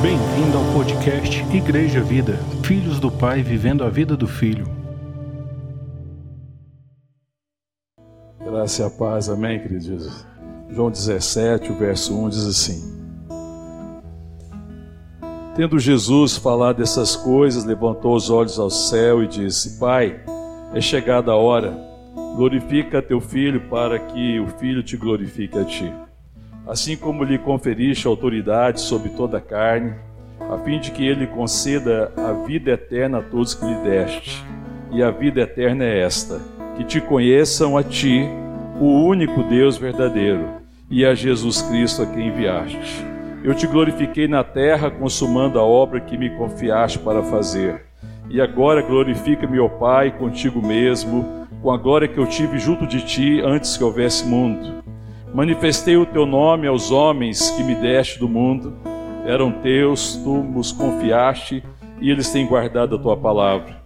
Bem-vindo ao podcast Igreja Vida, Filhos do Pai vivendo a vida do Filho. Graça e a paz, amém, queridos? João 17, o verso 1 diz assim: Tendo Jesus falado essas coisas, levantou os olhos ao céu e disse: Pai, é chegada a hora, glorifica teu filho para que o filho te glorifique a ti. Assim como lhe conferiste autoridade sobre toda a carne, a fim de que ele conceda a vida eterna a todos que lhe deste. E a vida eterna é esta: que te conheçam a ti, o único Deus verdadeiro, e a Jesus Cristo a quem enviaste. Eu te glorifiquei na terra, consumando a obra que me confiaste para fazer. E agora glorifica-me, ó Pai, contigo mesmo, com a glória que eu tive junto de ti antes que houvesse mundo. Manifestei o teu nome aos homens que me deste do mundo. Eram teus, tu os confiaste e eles têm guardado a tua palavra.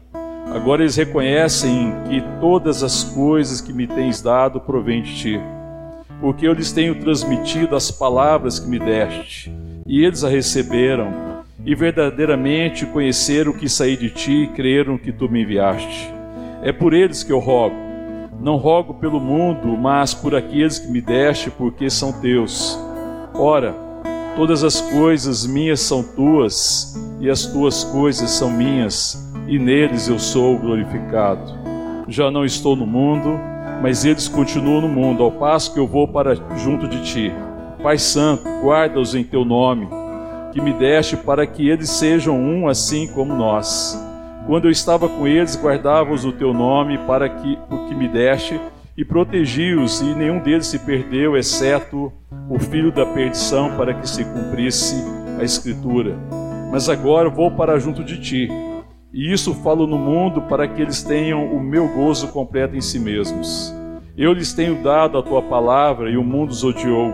Agora eles reconhecem que todas as coisas que me tens dado provêm de ti, porque eu lhes tenho transmitido as palavras que me deste, e eles a receberam, e verdadeiramente conheceram que saí de ti e creram que tu me enviaste. É por eles que eu rogo. Não rogo pelo mundo, mas por aqueles que me deste, porque são teus. Ora, todas as coisas minhas são tuas, e as tuas coisas são minhas e neles eu sou glorificado. Já não estou no mundo, mas eles continuam no mundo, ao passo que eu vou para junto de ti. Pai Santo, guarda-os em teu nome, que me deste para que eles sejam um assim como nós. Quando eu estava com eles, guardava-os o teu nome para que o que me deste e protegi-os, e nenhum deles se perdeu, exceto o filho da perdição, para que se cumprisse a escritura. Mas agora vou para junto de ti e isso falo no mundo para que eles tenham o meu gozo completo em si mesmos. Eu lhes tenho dado a tua palavra e o mundo os odiou,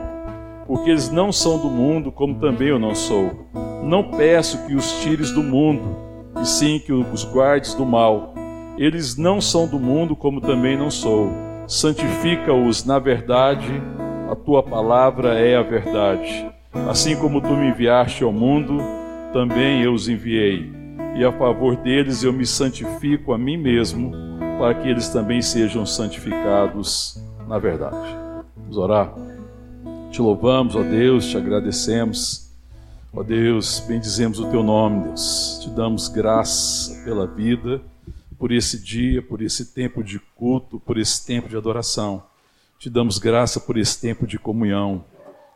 porque eles não são do mundo, como também eu não sou. Não peço que os tires do mundo, e sim que os guardes do mal. Eles não são do mundo, como também não sou. Santifica-os na verdade, a tua palavra é a verdade. Assim como tu me enviaste ao mundo, também eu os enviei e a favor deles eu me santifico a mim mesmo, para que eles também sejam santificados na verdade. Vamos orar. Te louvamos, ó Deus, te agradecemos. Ó Deus, bendizemos o teu nome, Deus. Te damos graça pela vida, por esse dia, por esse tempo de culto, por esse tempo de adoração. Te damos graça por esse tempo de comunhão,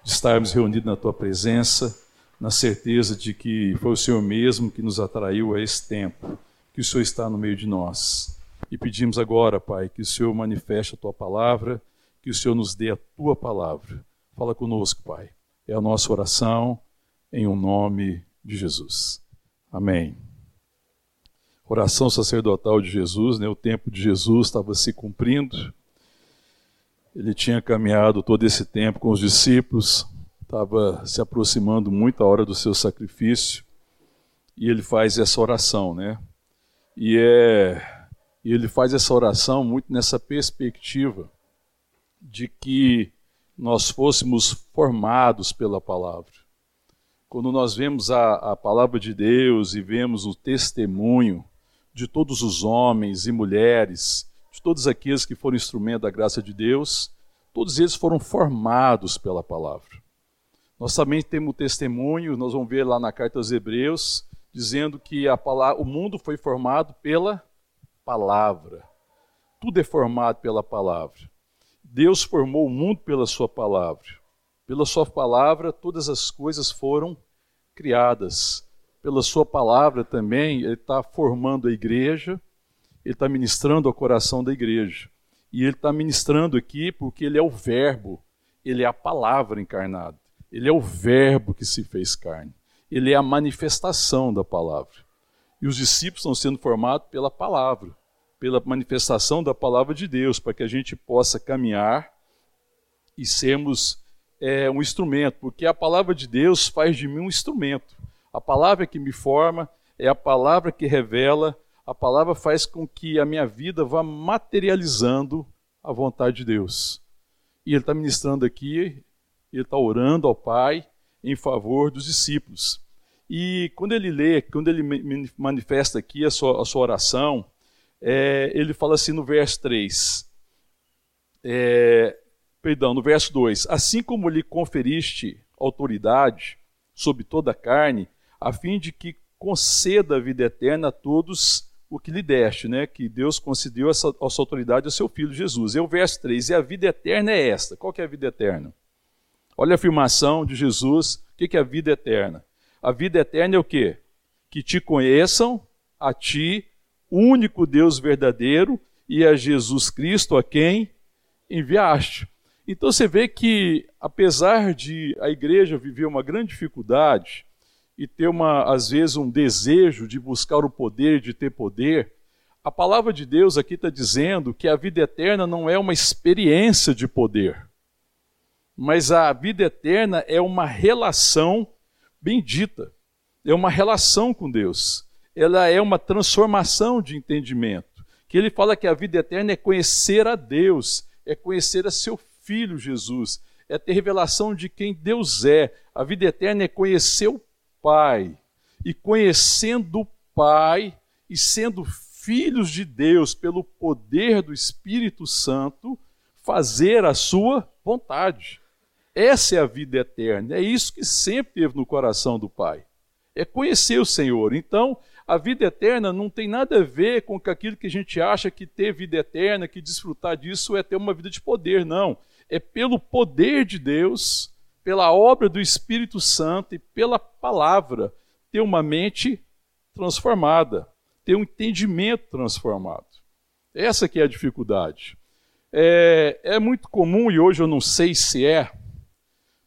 de estarmos reunidos na tua presença na certeza de que foi o Senhor mesmo que nos atraiu a esse tempo, que o Senhor está no meio de nós. E pedimos agora, Pai, que o Senhor manifeste a tua palavra, que o Senhor nos dê a tua palavra. Fala conosco, Pai. É a nossa oração em o um nome de Jesus. Amém. Oração sacerdotal de Jesus, né? o tempo de Jesus estava se cumprindo. Ele tinha caminhado todo esse tempo com os discípulos, estava se aproximando muito a hora do seu sacrifício e ele faz essa oração, né? E é e ele faz essa oração muito nessa perspectiva de que nós fôssemos formados pela palavra. Quando nós vemos a, a palavra de Deus e vemos o testemunho de todos os homens e mulheres, de todos aqueles que foram instrumento da graça de Deus, todos eles foram formados pela palavra. Nós também temos testemunho, nós vamos ver lá na carta aos Hebreus, dizendo que a palavra, o mundo foi formado pela palavra. Tudo é formado pela palavra. Deus formou o mundo pela sua palavra. Pela sua palavra, todas as coisas foram criadas. Pela sua palavra também, Ele está formando a igreja, Ele está ministrando ao coração da igreja. E Ele está ministrando aqui porque Ele é o Verbo, Ele é a palavra encarnada. Ele é o Verbo que se fez carne. Ele é a manifestação da palavra. E os discípulos estão sendo formados pela palavra, pela manifestação da palavra de Deus, para que a gente possa caminhar e sermos é, um instrumento, porque a palavra de Deus faz de mim um instrumento. A palavra que me forma é a palavra que revela, a palavra faz com que a minha vida vá materializando a vontade de Deus. E ele está ministrando aqui, ele está orando ao Pai em favor dos discípulos. E quando ele lê, quando ele manifesta aqui a sua, a sua oração, é, ele fala assim no verso 3. É, perdão, no verso 2: Assim como lhe conferiste autoridade sobre toda a carne, a fim de que conceda a vida eterna a todos o que lhe deste, né? Que Deus concedeu essa, essa autoridade ao seu filho Jesus. E o verso 3, e a vida eterna é esta. Qual que é a vida eterna? Olha a afirmação de Jesus, o que, que é a vida eterna? A vida eterna é o quê? Que te conheçam, a ti, único Deus verdadeiro, e a Jesus Cristo a quem enviaste. Então você vê que, apesar de a igreja viver uma grande dificuldade, e ter uma às vezes um desejo de buscar o poder, de ter poder, a palavra de Deus aqui está dizendo que a vida eterna não é uma experiência de poder, mas a vida eterna é uma relação bendita, é uma relação com Deus, ela é uma transformação de entendimento. Que ele fala que a vida eterna é conhecer a Deus, é conhecer a seu Filho Jesus, é ter revelação de quem Deus é. A vida eterna é conhecer o Pai. E conhecendo o Pai e sendo filhos de Deus pelo poder do Espírito Santo, fazer a sua vontade. Essa é a vida eterna. É isso que sempre teve no coração do Pai. É conhecer o Senhor. Então, a vida eterna não tem nada a ver com aquilo que a gente acha que ter vida eterna, que desfrutar disso é ter uma vida de poder. Não. É pelo poder de Deus pela obra do Espírito Santo e pela palavra, ter uma mente transformada, ter um entendimento transformado. Essa que é a dificuldade. É, é muito comum, e hoje eu não sei se é,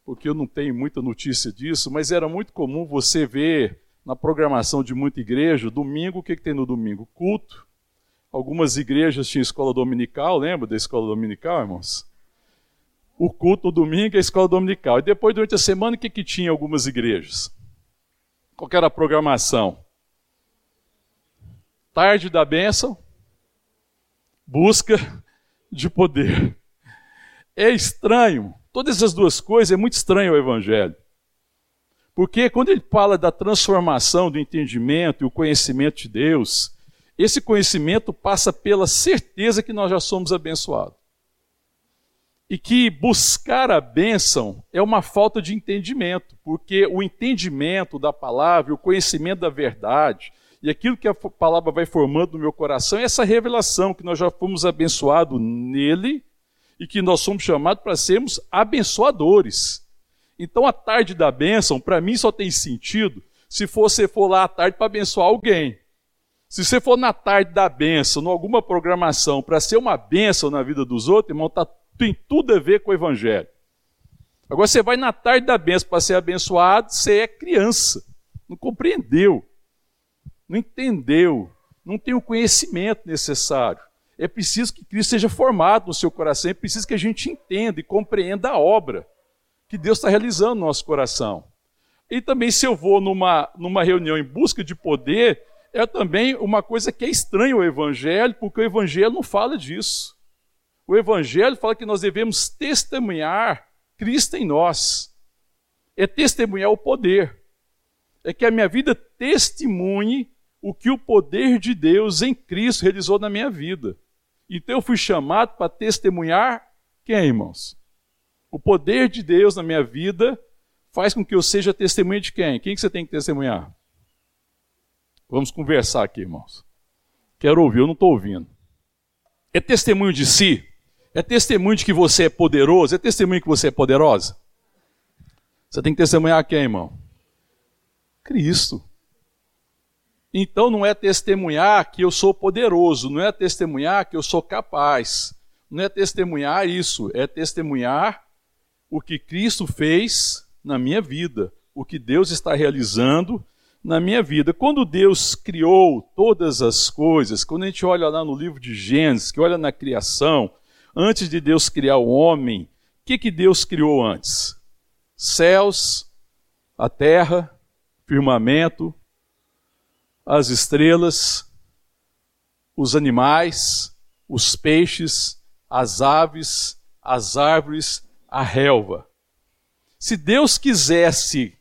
porque eu não tenho muita notícia disso, mas era muito comum você ver na programação de muita igreja, domingo, o que, que tem no domingo? Culto. Algumas igrejas tinham escola dominical, lembra da escola dominical, irmãos? O culto domingo e a escola dominical. E depois, durante a semana, o que, que tinha algumas igrejas? Qual era a programação? Tarde da bênção, busca de poder. É estranho. Todas essas duas coisas é muito estranho o Evangelho. Porque quando ele fala da transformação do entendimento e o conhecimento de Deus, esse conhecimento passa pela certeza que nós já somos abençoados e que buscar a bênção é uma falta de entendimento, porque o entendimento da palavra, o conhecimento da verdade, e aquilo que a palavra vai formando no meu coração é essa revelação que nós já fomos abençoados nele e que nós somos chamados para sermos abençoadores. Então a tarde da bênção, para mim, só tem sentido se você for lá à tarde para abençoar alguém. Se você for na tarde da bênção, em alguma programação, para ser uma bênção na vida dos outros, irmão, está tem tudo a ver com o Evangelho. Agora você vai na tarde da benção para ser abençoado, você é criança, não compreendeu, não entendeu, não tem o conhecimento necessário. É preciso que Cristo seja formado no seu coração, é preciso que a gente entenda e compreenda a obra que Deus está realizando no nosso coração. E também, se eu vou numa, numa reunião em busca de poder, é também uma coisa que é estranha ao Evangelho, porque o Evangelho não fala disso. O Evangelho fala que nós devemos testemunhar Cristo em nós. É testemunhar o poder. É que a minha vida testemunhe o que o poder de Deus em Cristo realizou na minha vida. Então eu fui chamado para testemunhar quem, irmãos? O poder de Deus na minha vida faz com que eu seja testemunha de quem? Quem que você tem que testemunhar? Vamos conversar aqui, irmãos. Quero ouvir, eu não estou ouvindo. É testemunho de si? É testemunho de que você é poderoso? É testemunho que você é poderosa? Você tem que testemunhar quem, irmão? Cristo. Então não é testemunhar que eu sou poderoso, não é testemunhar que eu sou capaz, não é testemunhar isso, é testemunhar o que Cristo fez na minha vida, o que Deus está realizando na minha vida. Quando Deus criou todas as coisas, quando a gente olha lá no livro de Gênesis, que olha na criação, Antes de Deus criar o homem, o que, que Deus criou antes? Céus, a terra, firmamento, as estrelas, os animais, os peixes, as aves, as árvores, a relva. Se Deus quisesse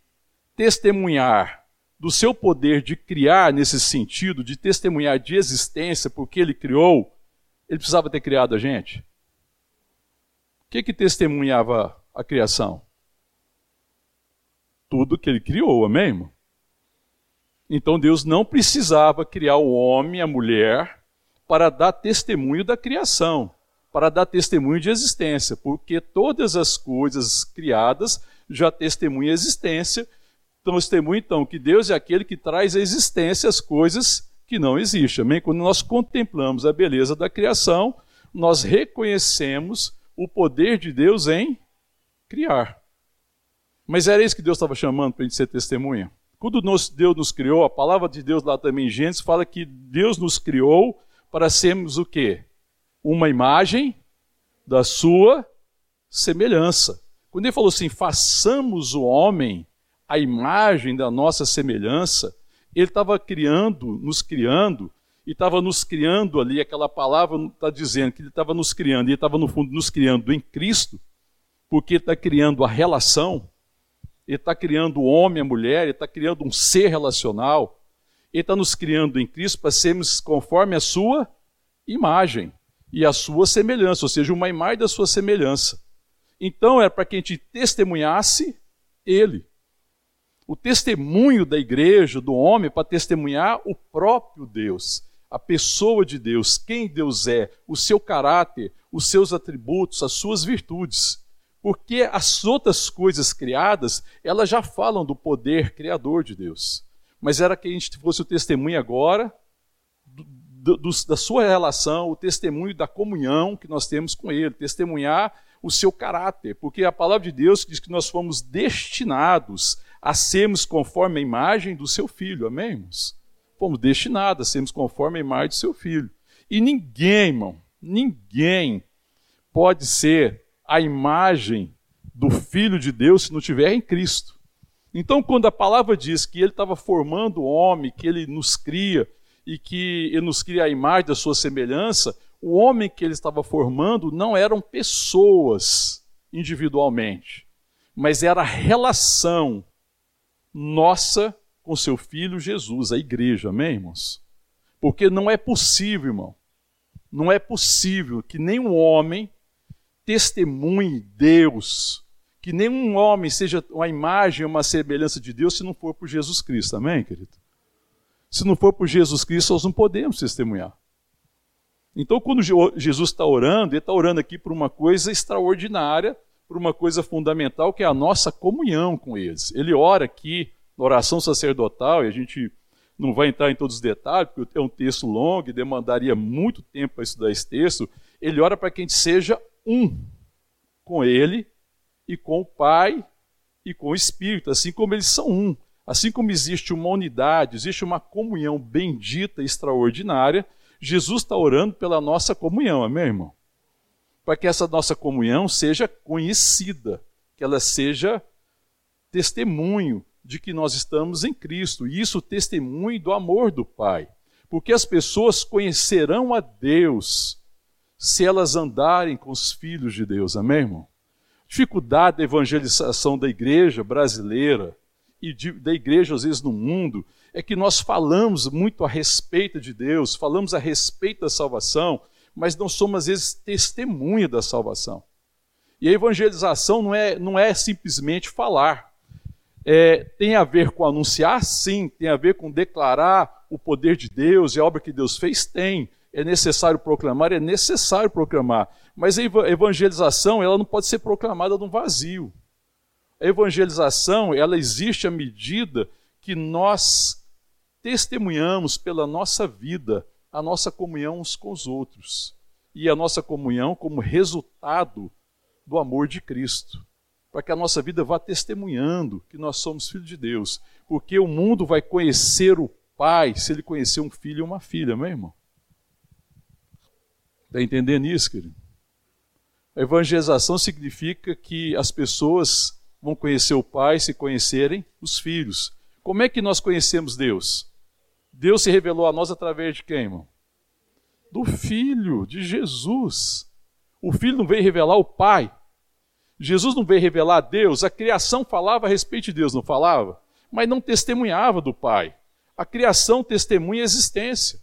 testemunhar do seu poder de criar nesse sentido, de testemunhar de existência, porque ele criou, ele precisava ter criado a gente. Que, que testemunhava a criação? Tudo que ele criou, amém? Irmão? Então Deus não precisava criar o homem a mulher para dar testemunho da criação, para dar testemunho de existência, porque todas as coisas criadas já testemunham a existência. Então, testemunho então que Deus é aquele que traz à existência as coisas que não existem. Amém? Quando nós contemplamos a beleza da criação, nós reconhecemos o poder de Deus em criar. Mas era isso que Deus estava chamando para a gente ser testemunha? Quando Deus nos criou, a palavra de Deus lá também em Gênesis fala que Deus nos criou para sermos o quê? Uma imagem da sua semelhança. Quando ele falou assim, façamos o homem a imagem da nossa semelhança, ele estava criando, nos criando, e estava nos criando ali, aquela palavra está dizendo que ele estava nos criando, e ele estava no fundo nos criando em Cristo, porque ele está criando a relação, ele está criando o homem a mulher, ele está criando um ser relacional, ele está nos criando em Cristo para sermos conforme a sua imagem e a sua semelhança, ou seja, uma imagem da sua semelhança. Então é para que a gente testemunhasse ele. O testemunho da igreja, do homem, para testemunhar o próprio Deus, a pessoa de Deus, quem Deus é, o seu caráter, os seus atributos, as suas virtudes porque as outras coisas criadas, elas já falam do poder criador de Deus. Mas era que a gente fosse o testemunho agora do, do, da sua relação, o testemunho da comunhão que nós temos com Ele, testemunhar o seu caráter, porque a palavra de Deus diz que nós fomos destinados a sermos conforme a imagem do seu filho, amém, irmãos? Fomos destinados a sermos conforme a imagem do seu filho. E ninguém, irmão, ninguém pode ser a imagem do Filho de Deus se não tiver em Cristo. Então, quando a palavra diz que ele estava formando o homem, que ele nos cria e que ele nos cria a imagem da sua semelhança, o homem que ele estava formando não eram pessoas individualmente, mas era a relação nossa com seu filho Jesus, a igreja, amém, irmãos? Porque não é possível, irmão, não é possível que nenhum homem testemunhe Deus, que nenhum homem seja uma imagem, uma semelhança de Deus, se não for por Jesus Cristo. Amém, querido? Se não for por Jesus Cristo, nós não podemos testemunhar. Então, quando Jesus está orando, ele está orando aqui por uma coisa extraordinária, por uma coisa fundamental, que é a nossa comunhão com eles. Ele ora aqui, oração sacerdotal, e a gente não vai entrar em todos os detalhes, porque é um texto longo e demandaria muito tempo para estudar esse texto. Ele ora para que a gente seja um com Ele e com o Pai e com o Espírito, assim como eles são um. Assim como existe uma unidade, existe uma comunhão bendita e extraordinária, Jesus está orando pela nossa comunhão, amém, irmão? Para que essa nossa comunhão seja conhecida, que ela seja testemunho de que nós estamos em Cristo, e isso testemunho do amor do Pai. Porque as pessoas conhecerão a Deus se elas andarem com os filhos de Deus, amém, irmão? Dificuldade da evangelização da igreja brasileira e de, da igreja, às vezes, no mundo, é que nós falamos muito a respeito de Deus, falamos a respeito da salvação, mas não somos, às vezes, testemunha da salvação. E a evangelização não é, não é simplesmente falar. É, tem a ver com anunciar, sim, tem a ver com declarar o poder de Deus e a obra que Deus fez, tem é necessário proclamar, é necessário proclamar. Mas a evangelização, ela não pode ser proclamada num vazio. A evangelização, ela existe à medida que nós testemunhamos pela nossa vida a nossa comunhão uns com os outros. E a nossa comunhão como resultado do amor de Cristo. Para que a nossa vida vá testemunhando que nós somos filhos de Deus. Porque o mundo vai conhecer o Pai se ele conhecer um filho e uma filha, meu irmão. Está entendendo isso, querido? A evangelização significa que as pessoas vão conhecer o Pai se conhecerem os filhos. Como é que nós conhecemos Deus? Deus se revelou a nós através de quem, irmão? Do Filho, de Jesus. O Filho não veio revelar o Pai. Jesus não veio revelar a Deus. A criação falava a respeito de Deus, não falava? Mas não testemunhava do Pai. A criação testemunha a existência.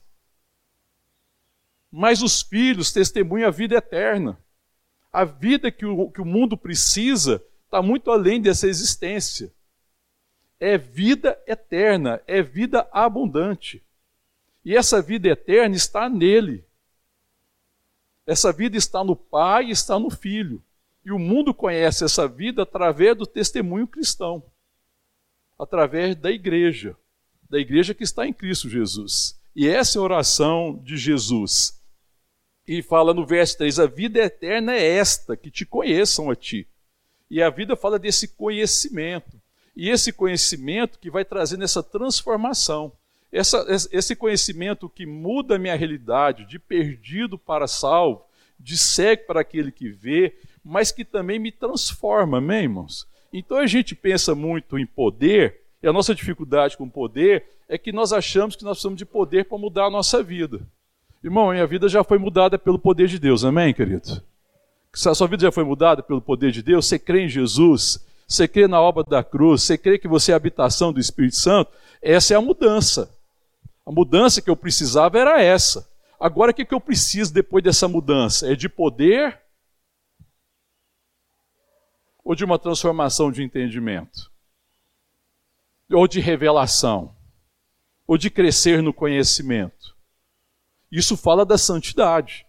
Mas os filhos testemunham a vida eterna. A vida que o, que o mundo precisa está muito além dessa existência. É vida eterna, é vida abundante. E essa vida eterna está nele. Essa vida está no Pai e está no Filho. E o mundo conhece essa vida através do testemunho cristão, através da igreja, da igreja que está em Cristo Jesus. E essa é a oração de Jesus. E fala no verso 3: A vida eterna é esta, que te conheçam a ti. E a vida fala desse conhecimento. E esse conhecimento que vai trazendo essa transformação. Essa, esse conhecimento que muda a minha realidade, de perdido para salvo, de cego para aquele que vê, mas que também me transforma, amém, irmãos? Então a gente pensa muito em poder, e a nossa dificuldade com poder é que nós achamos que nós precisamos de poder para mudar a nossa vida. Irmão, minha vida já foi mudada pelo poder de Deus, amém, querido? A sua vida já foi mudada pelo poder de Deus, você crê em Jesus, você crê na obra da cruz, você crê que você é a habitação do Espírito Santo, essa é a mudança. A mudança que eu precisava era essa. Agora, o que eu preciso depois dessa mudança? É de poder ou de uma transformação de entendimento? Ou de revelação? Ou de crescer no conhecimento? Isso fala da santidade.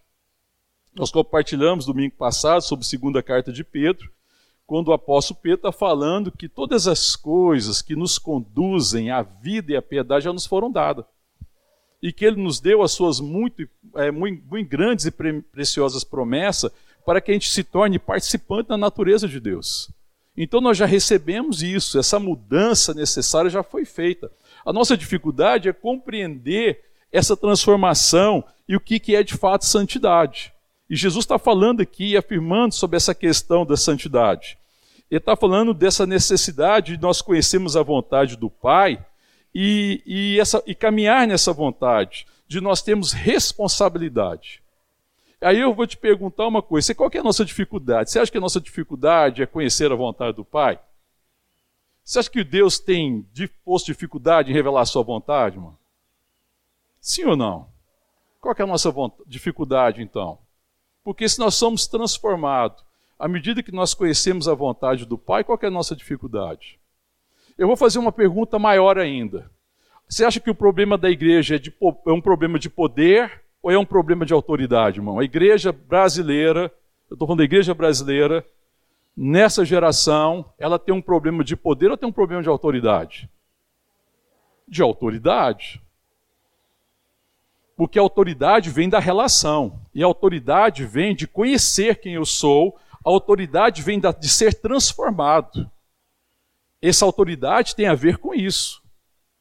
Nós compartilhamos domingo passado sobre a segunda carta de Pedro, quando o apóstolo Pedro está falando que todas as coisas que nos conduzem à vida e à piedade já nos foram dadas e que Ele nos deu as suas muito, é, muito, muito grandes e pre preciosas promessas para que a gente se torne participante da natureza de Deus. Então nós já recebemos isso, essa mudança necessária já foi feita. A nossa dificuldade é compreender essa transformação e o que, é de fato santidade. E Jesus está falando aqui, afirmando sobre essa questão da santidade. Ele está falando dessa necessidade de nós conhecermos a vontade do Pai e, e, essa, e caminhar nessa vontade, de nós termos responsabilidade. Aí eu vou te perguntar uma coisa: qual é a nossa dificuldade? Você acha que a nossa dificuldade é conhecer a vontade do Pai? Você acha que Deus tem posto dificuldade em revelar a sua vontade, mano? Sim ou não? Qual é a nossa dificuldade, então? Porque se nós somos transformados, à medida que nós conhecemos a vontade do Pai, qual é a nossa dificuldade? Eu vou fazer uma pergunta maior ainda. Você acha que o problema da igreja é, de, é um problema de poder ou é um problema de autoridade, irmão? A igreja brasileira, eu estou falando da igreja brasileira, nessa geração, ela tem um problema de poder ou tem um problema de autoridade? De autoridade. Porque a autoridade vem da relação, e a autoridade vem de conhecer quem eu sou, a autoridade vem de ser transformado. Essa autoridade tem a ver com isso.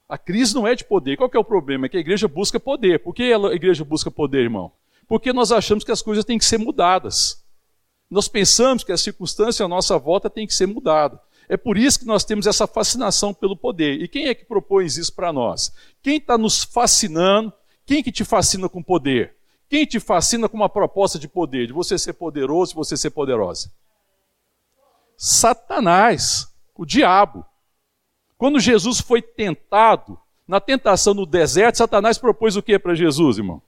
A crise não é de poder. Qual é o problema? É que a igreja busca poder. Por que a igreja busca poder, irmão? Porque nós achamos que as coisas têm que ser mudadas. Nós pensamos que a circunstância à nossa volta tem que ser mudada. É por isso que nós temos essa fascinação pelo poder. E quem é que propõe isso para nós? Quem está nos fascinando? Quem que te fascina com poder? Quem te fascina com uma proposta de poder, de você ser poderoso, de você ser poderosa? Satanás o diabo. Quando Jesus foi tentado, na tentação no deserto, Satanás propôs o que para Jesus, irmão?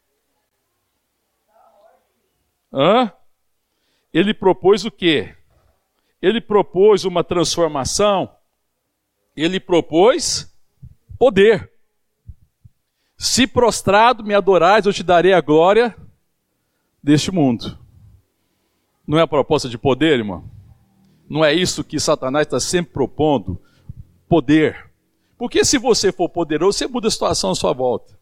Hã? Ele propôs o quê? Ele propôs uma transformação, ele propôs poder. Se prostrado me adorais, eu te darei a glória deste mundo. Não é a proposta de poder, irmão? Não é isso que Satanás está sempre propondo? Poder. Porque se você for poderoso, você muda a situação à sua volta.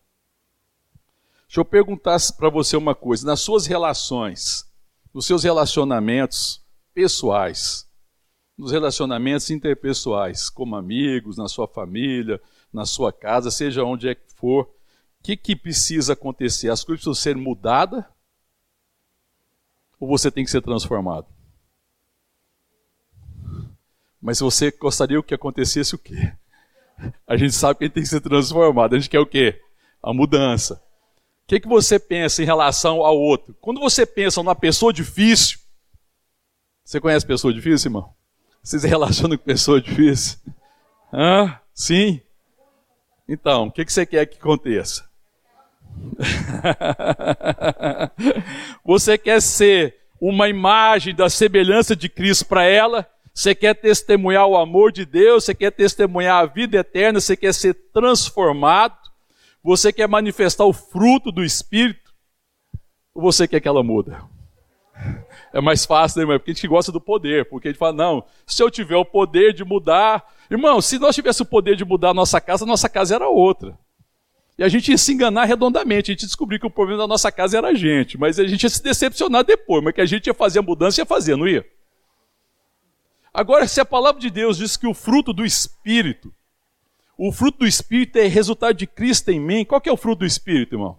Deixa eu perguntar para você uma coisa: nas suas relações, nos seus relacionamentos pessoais, nos relacionamentos interpessoais, como amigos, na sua família, na sua casa, seja onde é que for, o que, que precisa acontecer? As coisas precisam ser mudadas ou você tem que ser transformado? Mas você gostaria que acontecesse o quê? A gente sabe que a gente tem que ser transformado. A gente quer o quê? A mudança. O que, que você pensa em relação ao outro? Quando você pensa numa pessoa difícil, você conhece pessoa difícil, irmão? Você se relaciona com pessoa difícil? Hã? Sim? Então, o que, que você quer que aconteça? você quer ser uma imagem da semelhança de Cristo para ela? Você quer testemunhar o amor de Deus? Você quer testemunhar a vida eterna? Você quer ser transformado? Você quer manifestar o fruto do Espírito? Ou você quer que ela muda? É mais fácil, né, irmão? Porque a gente gosta do poder. Porque a gente fala, não, se eu tiver o poder de mudar. Irmão, se nós tivéssemos o poder de mudar a nossa casa, a nossa casa era outra. E a gente ia se enganar redondamente, a gente descobriu que o problema da nossa casa era a gente, mas a gente ia se decepcionar depois, mas que a gente ia fazer a mudança, ia fazer, não ia? Agora, se a palavra de Deus diz que o fruto do Espírito, o fruto do Espírito é resultado de Cristo em mim, qual que é o fruto do Espírito, irmão?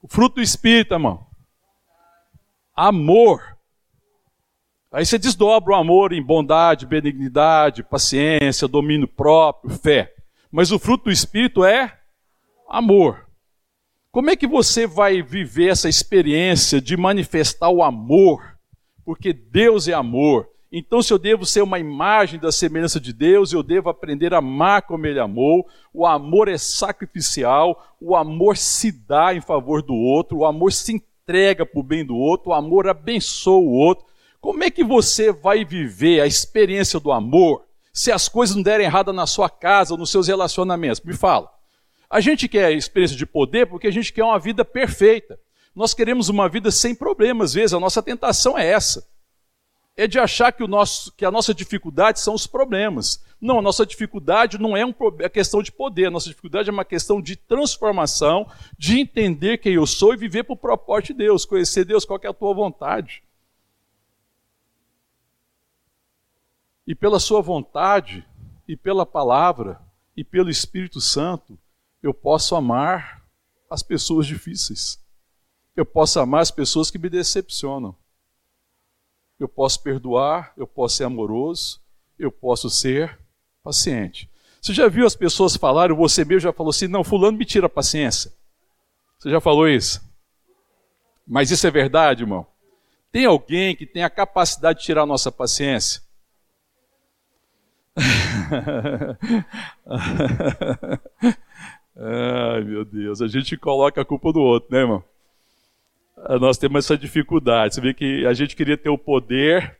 O fruto do Espírito, irmão. Amor. Aí você desdobra o amor em bondade, benignidade, paciência, domínio próprio, fé. Mas o fruto do Espírito é amor. Como é que você vai viver essa experiência de manifestar o amor? Porque Deus é amor. Então, se eu devo ser uma imagem da semelhança de Deus, eu devo aprender a amar como Ele amou. O amor é sacrificial, o amor se dá em favor do outro, o amor se entrega para o bem do outro, o amor abençoa o outro. Como é que você vai viver a experiência do amor se as coisas não derem errada na sua casa ou nos seus relacionamentos? Me fala. A gente quer a experiência de poder porque a gente quer uma vida perfeita. Nós queremos uma vida sem problemas, às vezes, a nossa tentação é essa. É de achar que, o nosso, que a nossa dificuldade são os problemas. Não, a nossa dificuldade não é uma é questão de poder, a nossa dificuldade é uma questão de transformação, de entender quem eu sou e viver para o propósito de Deus, conhecer Deus, qual é a tua vontade. E pela sua vontade, e pela palavra, e pelo Espírito Santo, eu posso amar as pessoas difíceis. Eu posso amar as pessoas que me decepcionam. Eu posso perdoar, eu posso ser amoroso, eu posso ser paciente. Você já viu as pessoas falarem, você mesmo já falou assim: não, Fulano me tira a paciência. Você já falou isso? Mas isso é verdade, irmão? Tem alguém que tem a capacidade de tirar a nossa paciência? Ai, meu Deus, a gente coloca a culpa do outro, né, irmão? Nós temos essa dificuldade. Você vê que a gente queria ter o poder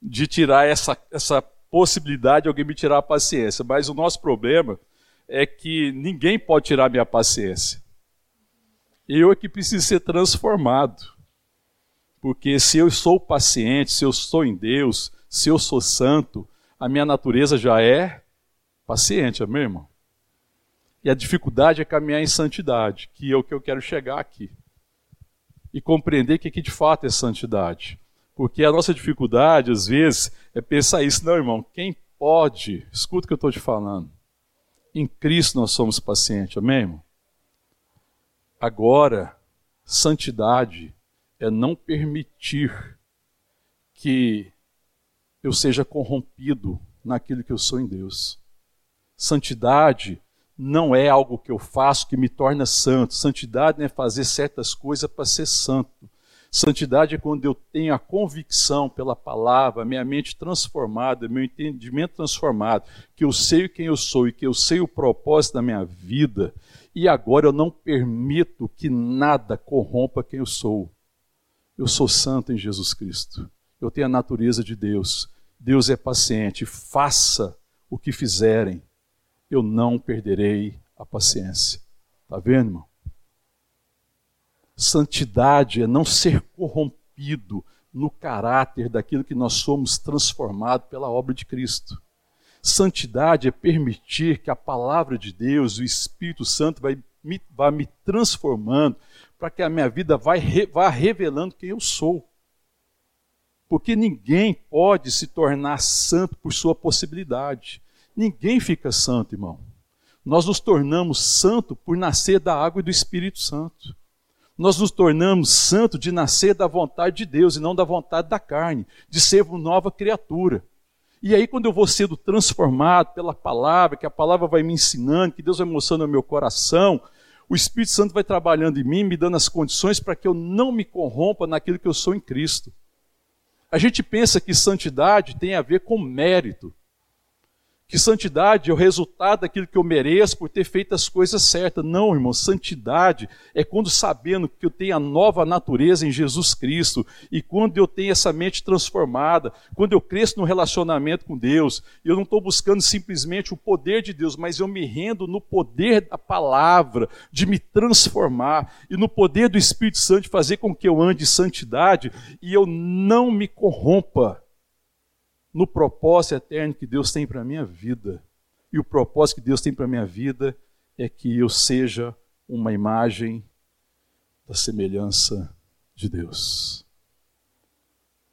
de tirar essa, essa possibilidade de alguém me tirar a paciência, mas o nosso problema é que ninguém pode tirar minha paciência. Eu é que preciso ser transformado. Porque se eu sou paciente, se eu sou em Deus, se eu sou santo, a minha natureza já é paciente, amém, irmão? E a dificuldade é caminhar em santidade, que é o que eu quero chegar aqui. E compreender que, que de fato é santidade. Porque a nossa dificuldade, às vezes, é pensar isso. Não, irmão, quem pode, escuta o que eu estou te falando. Em Cristo nós somos pacientes, amém, irmão? Agora, santidade é não permitir que eu seja corrompido naquilo que eu sou em Deus. Santidade não é algo que eu faço que me torna santo. Santidade não é fazer certas coisas para ser santo. Santidade é quando eu tenho a convicção pela palavra, minha mente transformada, meu entendimento transformado, que eu sei quem eu sou e que eu sei o propósito da minha vida, e agora eu não permito que nada corrompa quem eu sou. Eu sou santo em Jesus Cristo eu tenho a natureza de Deus. Deus é paciente, faça o que fizerem, eu não perderei a paciência. Está vendo, irmão? Santidade é não ser corrompido no caráter daquilo que nós somos transformados pela obra de Cristo. Santidade é permitir que a palavra de Deus, o Espírito Santo, vai me, vai me transformando para que a minha vida vai, vá revelando quem eu sou. Porque ninguém pode se tornar santo por sua possibilidade. Ninguém fica santo, irmão. Nós nos tornamos santo por nascer da água e do Espírito Santo. Nós nos tornamos santo de nascer da vontade de Deus e não da vontade da carne, de ser uma nova criatura. E aí, quando eu vou sendo transformado pela palavra, que a palavra vai me ensinando, que Deus vai mostrando no meu coração, o Espírito Santo vai trabalhando em mim, me dando as condições para que eu não me corrompa naquilo que eu sou em Cristo. A gente pensa que santidade tem a ver com mérito que santidade é o resultado daquilo que eu mereço por ter feito as coisas certas. Não, irmão, santidade é quando sabendo que eu tenho a nova natureza em Jesus Cristo e quando eu tenho essa mente transformada, quando eu cresço no relacionamento com Deus, eu não estou buscando simplesmente o poder de Deus, mas eu me rendo no poder da palavra, de me transformar e no poder do Espírito Santo fazer com que eu ande em santidade e eu não me corrompa no propósito eterno que Deus tem para a minha vida. E o propósito que Deus tem para a minha vida é que eu seja uma imagem da semelhança de Deus.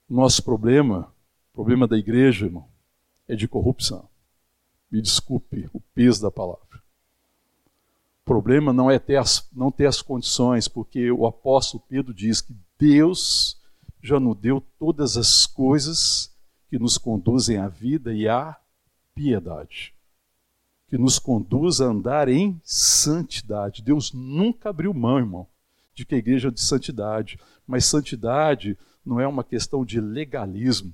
Nosso problema, problema da igreja, irmão, é de corrupção. Me desculpe o peso da palavra. O problema não é ter as, não ter as condições, porque o apóstolo Pedro diz que Deus já nos deu todas as coisas que nos conduzem à vida e à piedade, que nos conduz a andar em santidade. Deus nunca abriu mão, irmão, de que a igreja é de santidade, mas santidade não é uma questão de legalismo.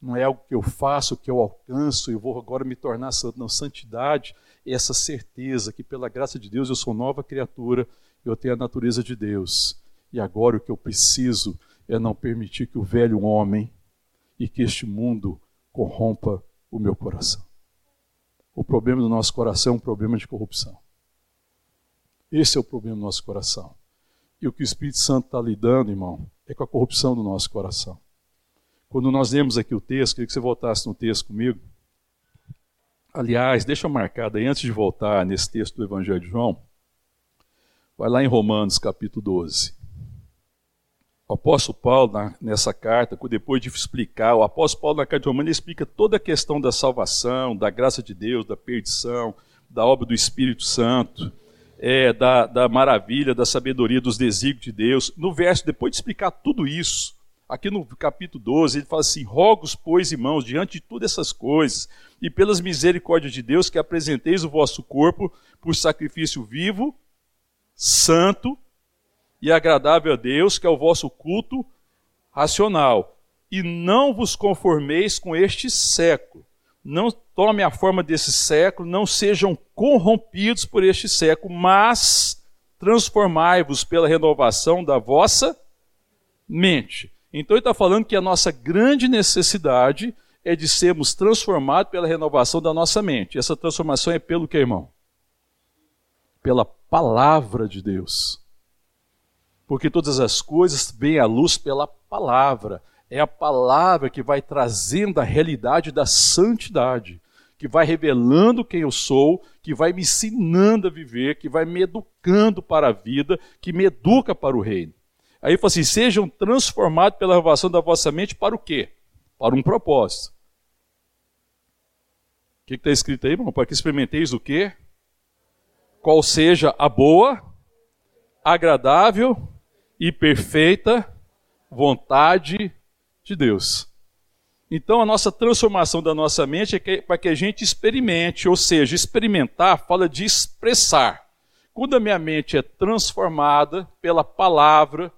Não é algo que eu faço, que eu alcanço e vou agora me tornar santo. Não, santidade é essa certeza que pela graça de Deus eu sou nova criatura, eu tenho a natureza de Deus. E agora o que eu preciso é não permitir que o velho homem e que este mundo corrompa o meu coração. O problema do nosso coração é um problema de corrupção. Esse é o problema do nosso coração. E o que o Espírito Santo está lidando, irmão, é com a corrupção do nosso coração. Quando nós lemos aqui o texto, queria que você voltasse no texto comigo. Aliás, deixa eu marcar aí, antes de voltar nesse texto do Evangelho de João, vai lá em Romanos capítulo 12. O apóstolo Paulo, nessa carta, depois de explicar, o apóstolo Paulo, na carta de Romanos, explica toda a questão da salvação, da graça de Deus, da perdição, da obra do Espírito Santo, é, da, da maravilha, da sabedoria, dos desígnios de Deus. No verso, depois de explicar tudo isso, aqui no capítulo 12, ele fala assim: Rogos, pois, irmãos, diante de todas essas coisas, e pelas misericórdias de Deus, que apresenteis o vosso corpo por sacrifício vivo, santo, e agradável a Deus, que é o vosso culto racional. E não vos conformeis com este século. Não tome a forma desse século, não sejam corrompidos por este século, mas transformai-vos pela renovação da vossa mente. Então ele está falando que a nossa grande necessidade é de sermos transformados pela renovação da nossa mente. Essa transformação é pelo que, irmão? Pela palavra de Deus porque todas as coisas vêm à luz pela palavra. É a palavra que vai trazendo a realidade da santidade, que vai revelando quem eu sou, que vai me ensinando a viver, que vai me educando para a vida, que me educa para o reino. Aí ele fala assim: sejam transformados pela renovação da vossa mente para o quê? Para um propósito. O que está escrito aí, irmão? Para que experimenteis o quê? Qual seja a boa, agradável e perfeita vontade de Deus. Então, a nossa transformação da nossa mente é para que a gente experimente, ou seja, experimentar fala de expressar. Quando a minha mente é transformada pela palavra,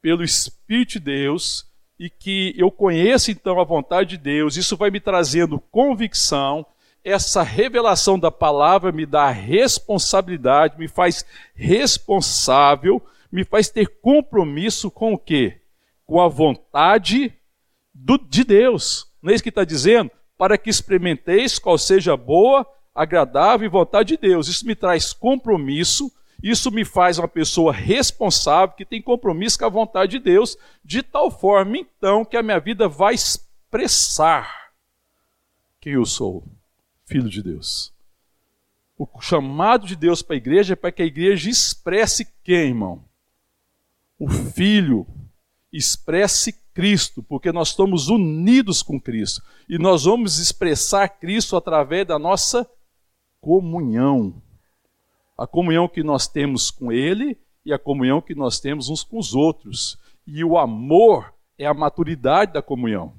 pelo Espírito de Deus, e que eu conheço então a vontade de Deus, isso vai me trazendo convicção, essa revelação da palavra me dá responsabilidade, me faz responsável me faz ter compromisso com o quê? Com a vontade do, de Deus. Não é isso que está dizendo? Para que experimenteis qual seja boa, agradável e vontade de Deus. Isso me traz compromisso, isso me faz uma pessoa responsável, que tem compromisso com a vontade de Deus, de tal forma, então, que a minha vida vai expressar quem eu sou, filho de Deus. O chamado de Deus para a igreja é para que a igreja expresse quem, irmão? O Filho expresse Cristo, porque nós estamos unidos com Cristo. E nós vamos expressar Cristo através da nossa comunhão. A comunhão que nós temos com Ele e a comunhão que nós temos uns com os outros. E o amor é a maturidade da comunhão.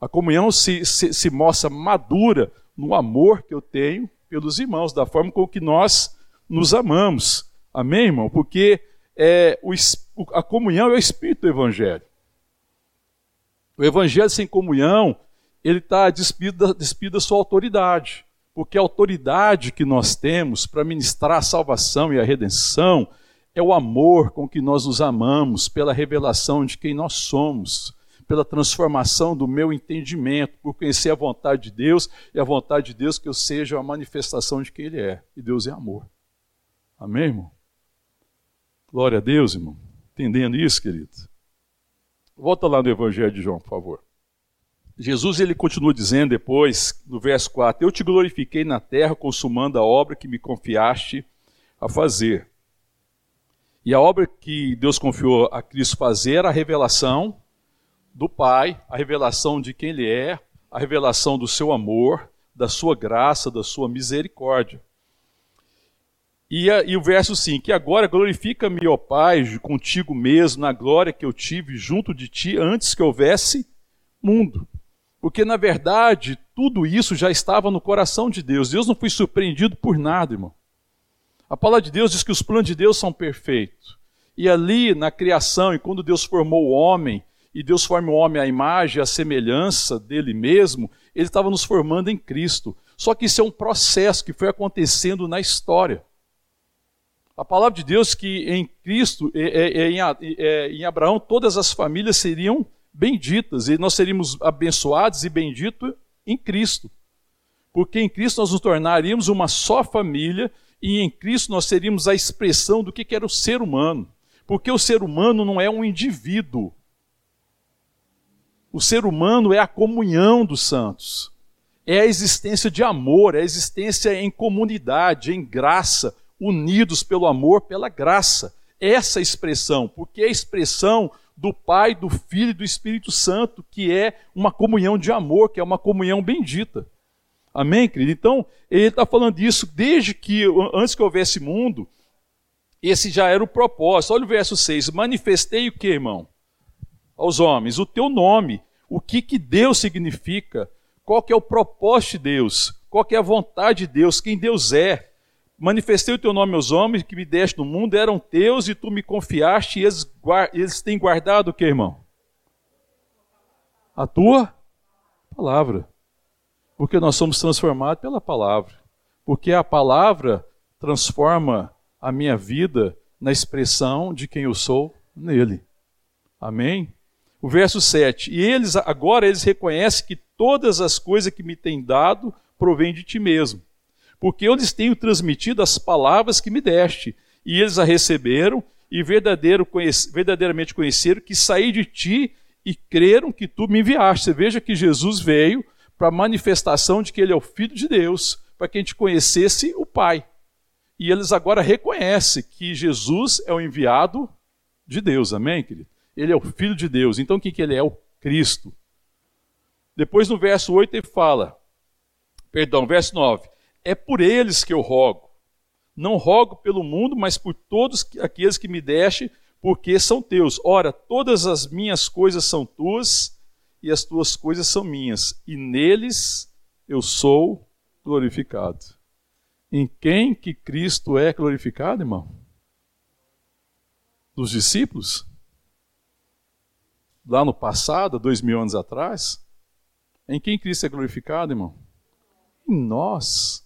A comunhão se, se, se mostra madura no amor que eu tenho pelos irmãos, da forma com que nós nos amamos. Amém, irmão? Porque é, o, a comunhão é o espírito do Evangelho. O Evangelho sem comunhão, ele está despido, despido da sua autoridade. Porque a autoridade que nós temos para ministrar a salvação e a redenção é o amor com que nós nos amamos, pela revelação de quem nós somos, pela transformação do meu entendimento, por conhecer a vontade de Deus e a vontade de Deus que eu seja a manifestação de quem Ele é. E Deus é amor. Amém, irmão? Glória a Deus, irmão. Entendendo isso, querido? Volta lá no Evangelho de João, por favor. Jesus ele continua dizendo depois, no verso 4: Eu te glorifiquei na terra, consumando a obra que me confiaste a fazer. E a obra que Deus confiou a Cristo fazer era a revelação do Pai, a revelação de quem Ele é, a revelação do seu amor, da sua graça, da sua misericórdia. E, a, e o verso 5: E agora glorifica-me, ó Pai, contigo mesmo, na glória que eu tive junto de ti antes que houvesse mundo. Porque, na verdade, tudo isso já estava no coração de Deus. Deus não foi surpreendido por nada, irmão. A palavra de Deus diz que os planos de Deus são perfeitos. E ali, na criação, e quando Deus formou o homem, e Deus forma o homem à imagem à semelhança dele mesmo, ele estava nos formando em Cristo. Só que isso é um processo que foi acontecendo na história. A palavra de Deus que em Cristo, em Abraão, todas as famílias seriam benditas, e nós seríamos abençoados e benditos em Cristo. Porque em Cristo nós nos tornaríamos uma só família, e em Cristo nós seríamos a expressão do que era o ser humano. Porque o ser humano não é um indivíduo, o ser humano é a comunhão dos santos, é a existência de amor, é a existência em comunidade, em graça, unidos pelo amor, pela graça. Essa expressão, porque é a expressão do Pai, do Filho e do Espírito Santo, que é uma comunhão de amor, que é uma comunhão bendita. Amém, querido? Então, ele está falando disso desde que, antes que houvesse mundo, esse já era o propósito. Olha o verso 6. Manifestei o que, irmão? aos homens o teu nome, o que, que Deus significa, qual que é o propósito de Deus, qual que é a vontade de Deus, quem Deus é. Manifestei o teu nome aos homens que me deste no mundo, eram teus e tu me confiaste, e eles, eles têm guardado o que, irmão? A tua palavra. Porque nós somos transformados pela palavra. Porque a palavra transforma a minha vida na expressão de quem eu sou nele. Amém? O verso 7. E eles, agora eles reconhecem que todas as coisas que me têm dado provêm de ti mesmo. Porque eu lhes tenho transmitido as palavras que me deste, e eles a receberam e verdadeiro, verdadeiramente conheceram que saí de ti e creram que tu me enviaste. Você veja que Jesus veio para a manifestação de que ele é o Filho de Deus, para que a gente conhecesse o Pai. E eles agora reconhecem que Jesus é o enviado de Deus. Amém, querido? Ele é o Filho de Deus. Então o que, que ele é? O Cristo. Depois no verso 8 ele fala, perdão, verso 9: É por eles que eu rogo. Não rogo pelo mundo, mas por todos aqueles que me deste, porque são teus. Ora, todas as minhas coisas são tuas, e as tuas coisas são minhas, e neles eu sou glorificado. Em quem que Cristo é glorificado, irmão? Dos discípulos? lá no passado, dois mil anos atrás, em quem Cristo é glorificado, irmão? Em nós,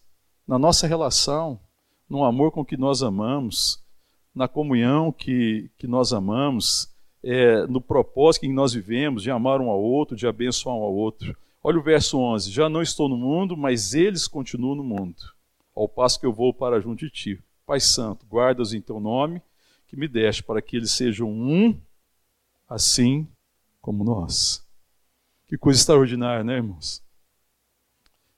na nossa relação, no amor com que nós amamos, na comunhão que, que nós amamos, é, no propósito que nós vivemos de amar um ao outro, de abençoar um ao outro. Olha o verso 11: Já não estou no mundo, mas eles continuam no mundo, ao passo que eu vou para junto de ti. Pai Santo, guarda-os em teu nome, que me deste, para que eles sejam um, assim como nós. Que coisa extraordinária, né, irmãos?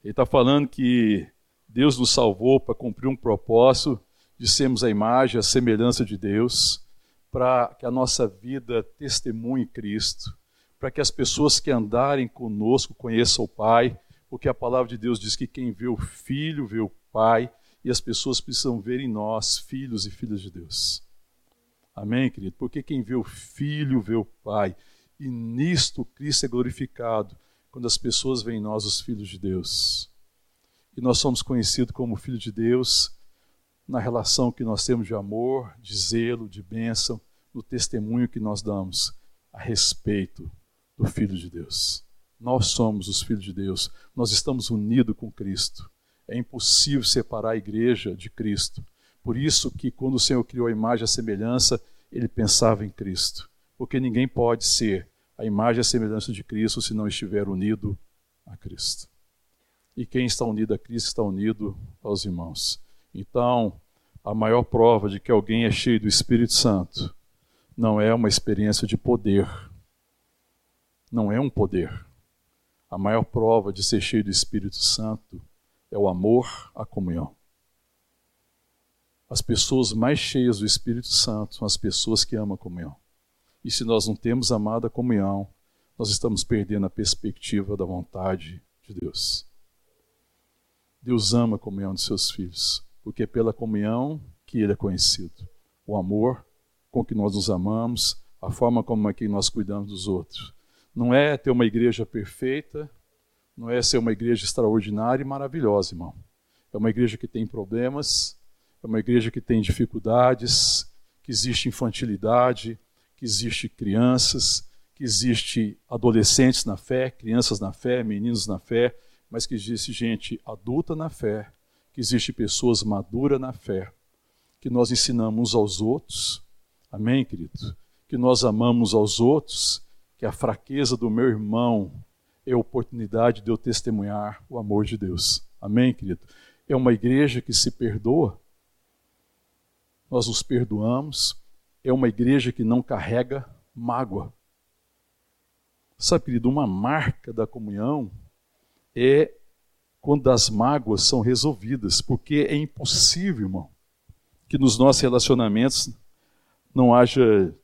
Ele está falando que Deus nos salvou para cumprir um propósito de sermos a imagem, a semelhança de Deus, para que a nossa vida testemunhe Cristo, para que as pessoas que andarem conosco conheçam o Pai, porque a palavra de Deus diz que quem vê o Filho vê o Pai, e as pessoas precisam ver em nós filhos e filhas de Deus. Amém, querido? Porque quem vê o Filho vê o Pai e nisto Cristo é glorificado, quando as pessoas veem em nós os filhos de Deus. E nós somos conhecidos como filho de Deus na relação que nós temos de amor, de zelo, de bênção, no testemunho que nós damos a respeito do Filho de Deus. Nós somos os filhos de Deus, nós estamos unidos com Cristo. É impossível separar a igreja de Cristo. Por isso que quando o Senhor criou a imagem e a semelhança, ele pensava em Cristo. Porque ninguém pode ser a imagem e a semelhança de Cristo se não estiver unido a Cristo. E quem está unido a Cristo está unido aos irmãos. Então, a maior prova de que alguém é cheio do Espírito Santo não é uma experiência de poder. Não é um poder. A maior prova de ser cheio do Espírito Santo é o amor à comunhão. As pessoas mais cheias do Espírito Santo são as pessoas que amam a comunhão. E se nós não temos amado a comunhão, nós estamos perdendo a perspectiva da vontade de Deus. Deus ama a comunhão de seus filhos, porque é pela comunhão que ele é conhecido. O amor com que nós nos amamos, a forma como é que nós cuidamos dos outros. Não é ter uma igreja perfeita, não é ser uma igreja extraordinária e maravilhosa, irmão. É uma igreja que tem problemas, é uma igreja que tem dificuldades, que existe infantilidade, que existe crianças, que existe adolescentes na fé, crianças na fé, meninos na fé, mas que existe gente adulta na fé, que existe pessoas maduras na fé, que nós ensinamos aos outros, amém, querido? Que nós amamos aos outros, que a fraqueza do meu irmão é oportunidade de eu testemunhar o amor de Deus, amém, querido? É uma igreja que se perdoa, nós nos perdoamos, é uma igreja que não carrega mágoa. Sabe, querido, uma marca da comunhão é quando as mágoas são resolvidas, porque é impossível, irmão, que nos nossos relacionamentos não haja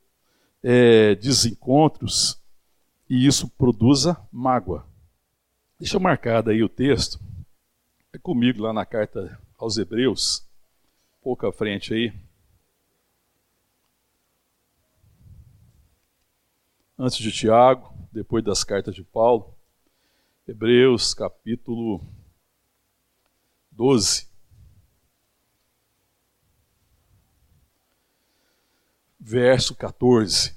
é, desencontros e isso produza mágoa. Deixa eu marcar aí o texto. É comigo lá na carta aos Hebreus, pouco à frente aí. antes de Tiago, depois das cartas de Paulo. Hebreus capítulo 12. Verso 14.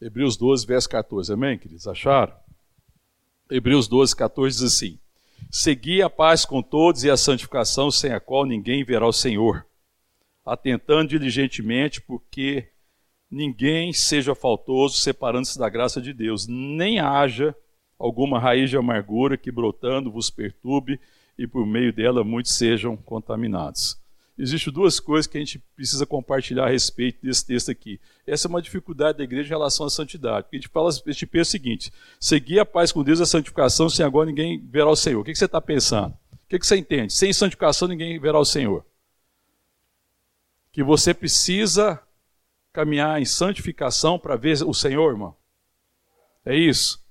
Hebreus 12, verso 14. Amém, queridos? Acharam? Hebreus 12, 14 diz assim: Segui a paz com todos e a santificação, sem a qual ninguém verá o Senhor, atentando diligentemente, porque ninguém seja faltoso separando-se da graça de Deus, nem haja alguma raiz de amargura que brotando vos perturbe e por meio dela muitos sejam contaminados. Existem duas coisas que a gente precisa compartilhar a respeito desse texto aqui. Essa é uma dificuldade da igreja em relação à santidade. Porque a gente, fala, a gente pensa o seguinte: seguir a paz com Deus a santificação, sem agora ninguém verá o Senhor. O que você está pensando? O que você entende? Sem santificação ninguém verá o Senhor. Que você precisa caminhar em santificação para ver o Senhor, irmão? É isso.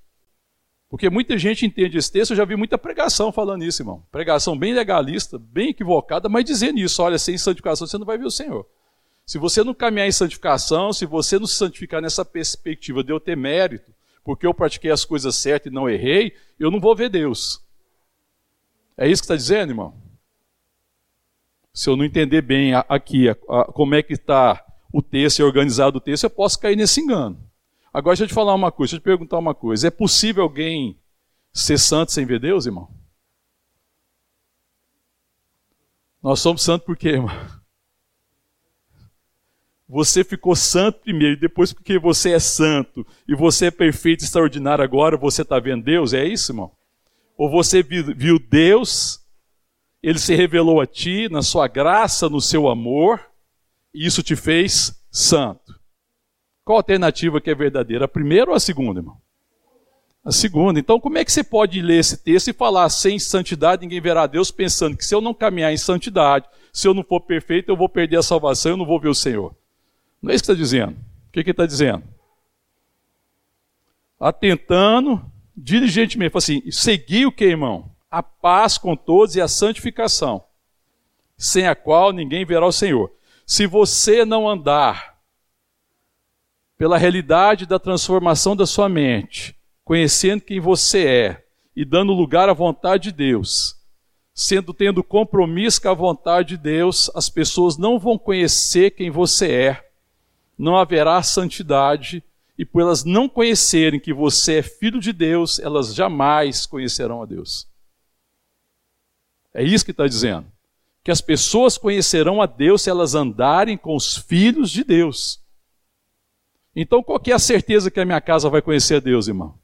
Porque muita gente entende esse texto, eu já vi muita pregação falando isso, irmão. Pregação bem legalista, bem equivocada, mas dizendo isso: olha, sem santificação você não vai ver o Senhor. Se você não caminhar em santificação, se você não se santificar nessa perspectiva de eu ter mérito, porque eu pratiquei as coisas certas e não errei, eu não vou ver Deus. É isso que está dizendo, irmão? Se eu não entender bem aqui como é que está o texto e organizado o texto, eu posso cair nesse engano. Agora, deixa eu te falar uma coisa, deixa eu te perguntar uma coisa. É possível alguém ser santo sem ver Deus, irmão? Nós somos santos por quê, irmão? Você ficou santo primeiro, depois porque você é santo e você é perfeito extraordinário, agora você está vendo Deus? É isso, irmão? Ou você viu Deus, ele se revelou a ti na sua graça, no seu amor, e isso te fez santo. Qual a alternativa que é verdadeira? A primeira ou a segunda, irmão? A segunda. Então, como é que você pode ler esse texto e falar sem santidade ninguém verá Deus, pensando que se eu não caminhar em santidade, se eu não for perfeito, eu vou perder a salvação, eu não vou ver o Senhor? Não é isso que está dizendo. O que, que está dizendo? Atentando diligentemente, assim, seguir o que, irmão? A paz com todos e a santificação, sem a qual ninguém verá o Senhor. Se você não andar pela realidade da transformação da sua mente conhecendo quem você é e dando lugar à vontade de Deus, sendo tendo compromisso com a vontade de Deus, as pessoas não vão conhecer quem você é, não haverá santidade, e por elas não conhecerem que você é filho de Deus, elas jamais conhecerão a Deus. É isso que está dizendo. Que as pessoas conhecerão a Deus se elas andarem com os filhos de Deus. Então, qual que é a certeza que a minha casa vai conhecer a Deus, irmão?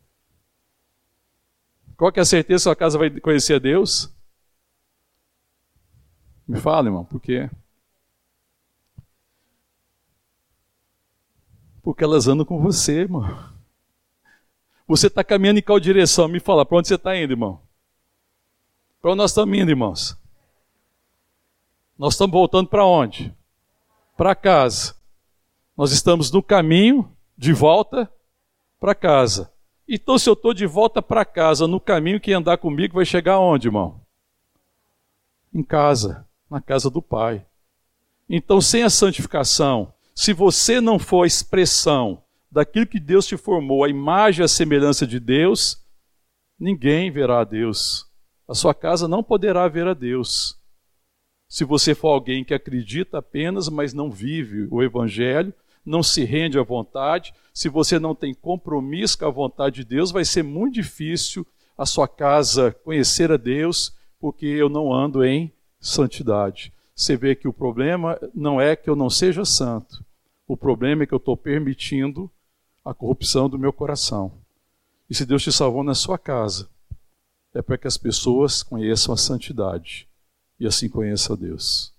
Qual é a certeza que a sua casa vai conhecer a Deus? Me fala, irmão, por quê? Porque elas andam com você, irmão. Você está caminhando em qual direção? Me fala, para onde você está indo, irmão? Para onde nós estamos indo, irmãos? Nós estamos voltando para onde? Para casa. Nós estamos no caminho de volta para casa. Então, se eu estou de volta para casa, no caminho que andar comigo, vai chegar onde, irmão? Em casa, na casa do Pai. Então, sem a santificação, se você não for a expressão daquilo que Deus te formou, a imagem e a semelhança de Deus, ninguém verá a Deus. A sua casa não poderá ver a Deus. Se você for alguém que acredita apenas, mas não vive o Evangelho, não se rende à vontade, se você não tem compromisso com a vontade de Deus, vai ser muito difícil a sua casa conhecer a Deus, porque eu não ando em santidade. Você vê que o problema não é que eu não seja santo, o problema é que eu estou permitindo a corrupção do meu coração. E se Deus te salvou na sua casa, é para que as pessoas conheçam a santidade e assim conheçam a Deus.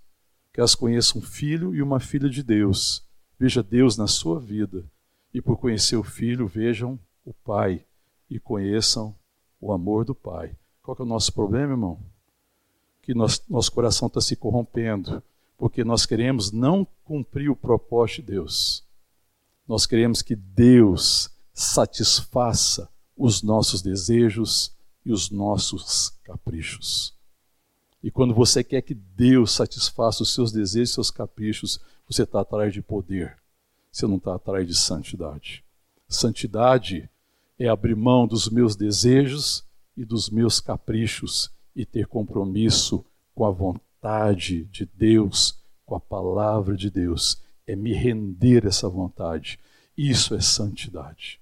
Que elas conheçam um filho e uma filha de Deus Veja Deus na sua vida e por conhecer o Filho, vejam o Pai e conheçam o amor do Pai. Qual é o nosso problema, irmão? Que nós, nosso coração está se corrompendo, porque nós queremos não cumprir o propósito de Deus. Nós queremos que Deus satisfaça os nossos desejos e os nossos caprichos. E quando você quer que Deus satisfaça os seus desejos e seus caprichos, você está atrás de poder, você não está atrás de santidade. Santidade é abrir mão dos meus desejos e dos meus caprichos e ter compromisso com a vontade de Deus, com a palavra de Deus. É me render essa vontade. Isso é santidade.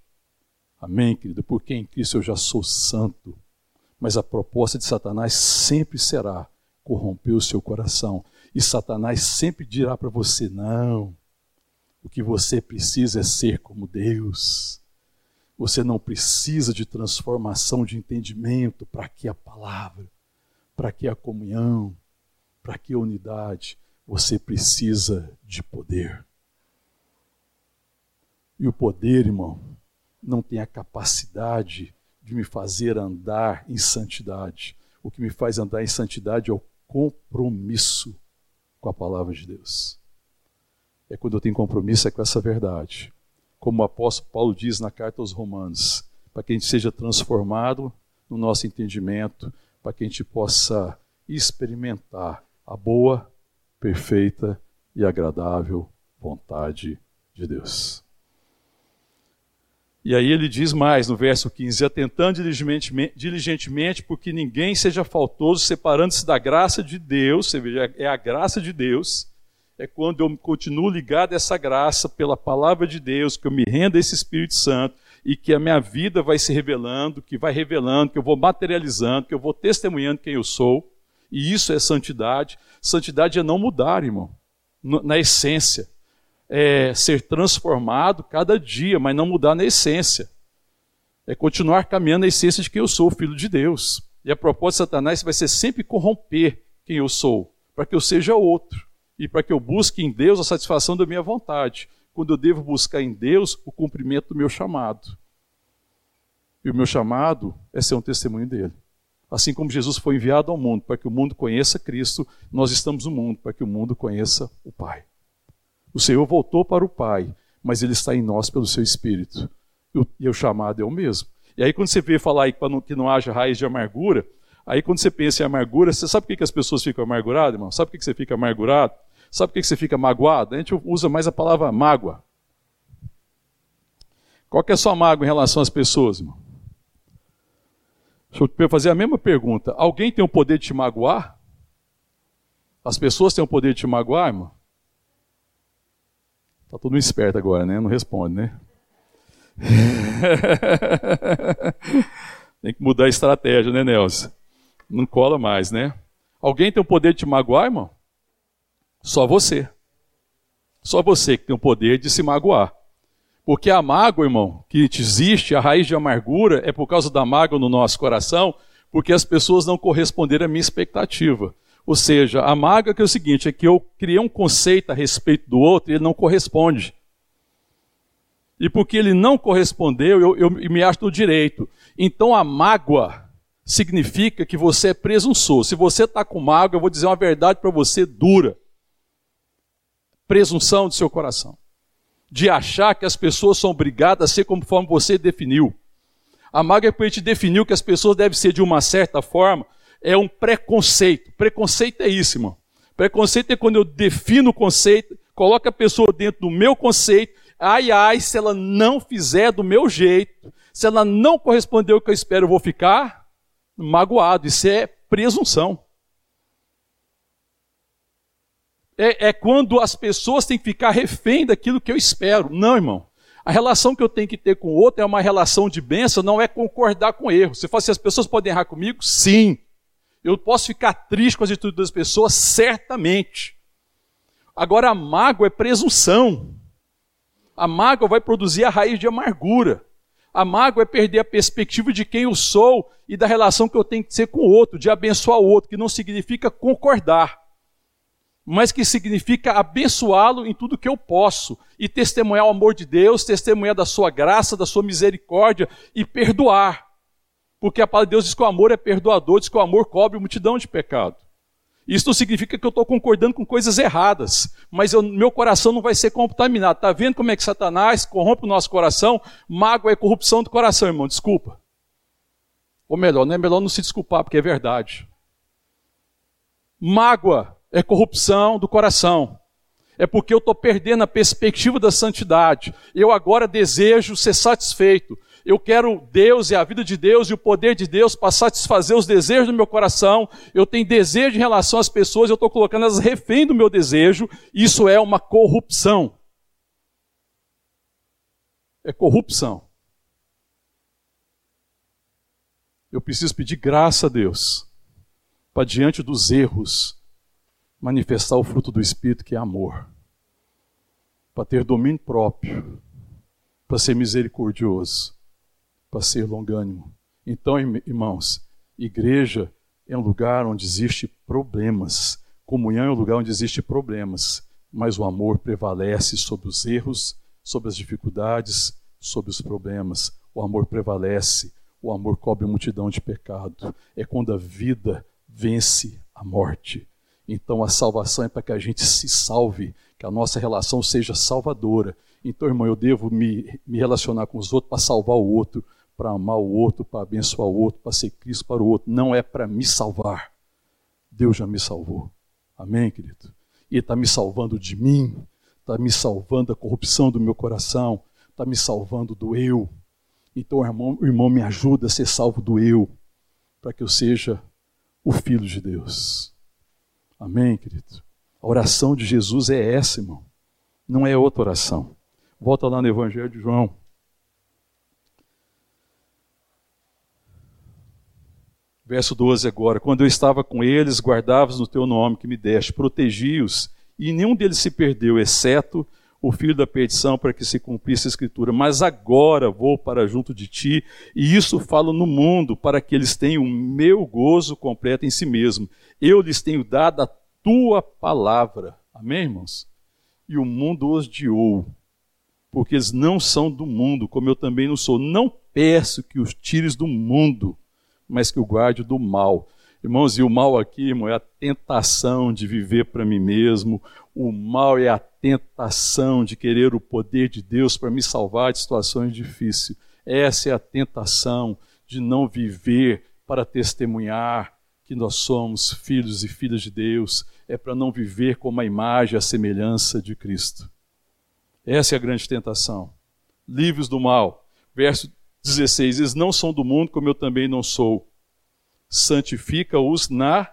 Amém, querido? Porque em Cristo eu já sou santo. Mas a proposta de Satanás sempre será corromper o seu coração e Satanás sempre dirá para você: não, o que você precisa é ser como Deus. Você não precisa de transformação de entendimento. Para que a palavra? Para que a comunhão? Para que a unidade? Você precisa de poder. E o poder, irmão, não tem a capacidade de me fazer andar em santidade. O que me faz andar em santidade é o compromisso com a palavra de Deus. É quando eu tenho compromisso é com essa verdade. Como o apóstolo Paulo diz na carta aos Romanos, para que a gente seja transformado no nosso entendimento, para que a gente possa experimentar a boa, perfeita e agradável vontade de Deus. E aí ele diz mais no verso 15: atentando diligentemente, diligentemente porque ninguém seja faltoso, separando-se da graça de Deus, você veja, é a graça de Deus, é quando eu continuo ligado a essa graça pela palavra de Deus, que eu me rendo a esse Espírito Santo e que a minha vida vai se revelando, que vai revelando, que eu vou materializando, que eu vou testemunhando quem eu sou. E isso é santidade. Santidade é não mudar, irmão, na essência é, ser transformado cada dia, mas não mudar na essência. É continuar caminhando na essência de quem eu sou, filho de Deus. E a proposta de Satanás vai ser sempre corromper quem eu sou, para que eu seja outro e para que eu busque em Deus a satisfação da minha vontade, quando eu devo buscar em Deus o cumprimento do meu chamado. E o meu chamado é ser um testemunho dele. Assim como Jesus foi enviado ao mundo para que o mundo conheça Cristo, nós estamos no mundo para que o mundo conheça o Pai. O Senhor voltou para o Pai, mas Ele está em nós pelo Seu Espírito. E o chamado é o mesmo. E aí, quando você vê falar aí que não haja raiz de amargura, aí quando você pensa em amargura, você sabe por que as pessoas ficam amarguradas, irmão? Sabe por que você fica amargurado? Sabe por que você fica magoado? A gente usa mais a palavra mágoa. Qual que é a sua mágoa em relação às pessoas, irmão? Deixa eu fazer a mesma pergunta. Alguém tem o poder de te magoar? As pessoas têm o poder de te magoar, irmão? Tá todo mundo esperto agora, né? Não responde, né? tem que mudar a estratégia, né, Nelson? Não cola mais, né? Alguém tem o poder de te magoar, irmão? Só você. Só você que tem o poder de se magoar. Porque a mágoa, irmão, que existe, a raiz de amargura, é por causa da mágoa no nosso coração, porque as pessoas não corresponderam à minha expectativa. Ou seja, a mágoa que é o seguinte, é que eu criei um conceito a respeito do outro e ele não corresponde. E porque ele não correspondeu, eu, eu me acho no direito. Então a mágoa significa que você é presunçoso. Se você está com mágoa, eu vou dizer uma verdade para você dura. Presunção do seu coração. De achar que as pessoas são obrigadas a ser conforme você definiu. A mágoa é porque a gente definiu que as pessoas devem ser de uma certa forma. É um preconceito. Preconceito é isso, irmão. Preconceito é quando eu defino o conceito, coloco a pessoa dentro do meu conceito. Ai, ai, se ela não fizer do meu jeito, se ela não corresponder ao que eu espero, eu vou ficar magoado. Isso é presunção. É, é, quando as pessoas têm que ficar refém daquilo que eu espero. Não, irmão. A relação que eu tenho que ter com o outro é uma relação de bênção, não é concordar com erro. Você fala assim, as pessoas podem errar comigo? Sim. Eu posso ficar triste com as atitudes das pessoas? Certamente. Agora, a mágoa é presunção. A mágoa vai produzir a raiz de amargura. A mágoa é perder a perspectiva de quem eu sou e da relação que eu tenho que ser com o outro, de abençoar o outro, que não significa concordar, mas que significa abençoá-lo em tudo que eu posso e testemunhar o amor de Deus, testemunhar da sua graça, da sua misericórdia e perdoar. Porque a palavra de Deus diz que o amor é perdoador, diz que o amor cobre multidão de pecado. Isso não significa que eu estou concordando com coisas erradas, mas eu, meu coração não vai ser contaminado. Está vendo como é que Satanás corrompe o nosso coração? Mágoa é corrupção do coração, irmão, desculpa. Ou melhor, não é melhor não se desculpar, porque é verdade. Mágoa é corrupção do coração. É porque eu estou perdendo a perspectiva da santidade. Eu agora desejo ser satisfeito eu quero Deus e a vida de Deus e o poder de Deus para satisfazer os desejos do meu coração. Eu tenho desejo em relação às pessoas, eu estou colocando elas refém do meu desejo. Isso é uma corrupção. É corrupção. Eu preciso pedir graça a Deus para diante dos erros manifestar o fruto do Espírito que é amor, para ter domínio próprio, para ser misericordioso para ser longânimo. Então, irmãos, igreja é um lugar onde existe problemas. Comunhão é um lugar onde existe problemas, mas o amor prevalece sobre os erros, sobre as dificuldades, sobre os problemas. O amor prevalece, o amor cobre multidão de pecado. É quando a vida vence a morte. Então a salvação é para que a gente se salve, que a nossa relação seja salvadora. Então, irmão, eu devo me, me relacionar com os outros para salvar o outro, para amar o outro, para abençoar o outro, para ser Cristo para o outro. Não é para me salvar. Deus já me salvou. Amém, querido? E está me salvando de mim, está me salvando da corrupção do meu coração, está me salvando do eu. Então, irmão, o irmão me ajuda a ser salvo do eu, para que eu seja o filho de Deus. Amém, querido? A oração de Jesus é essa, irmão. Não é outra oração. Volta lá no Evangelho de João. Verso 12 agora. Quando eu estava com eles, guardava-os no teu nome que me deste, protegi-os, e nenhum deles se perdeu, exceto o filho da perdição, para que se cumprisse a escritura. Mas agora vou para junto de ti, e isso falo no mundo, para que eles tenham o meu gozo completo em si mesmo. Eu lhes tenho dado a tua palavra. Amém, irmãos? E o mundo os odiou, porque eles não são do mundo, como eu também não sou. Não peço que os tires do mundo, mas que o guarde do mal. Irmãos, e o mal aqui, irmão, é a tentação de viver para mim mesmo, o mal é a tentação de querer o poder de Deus para me salvar de situações difíceis. Essa é a tentação de não viver para testemunhar que nós somos filhos e filhas de Deus, é para não viver como a imagem, a semelhança de Cristo. Essa é a grande tentação. Livres do mal. Verso 16: Eles não são do mundo, como eu também não sou. santifica-os na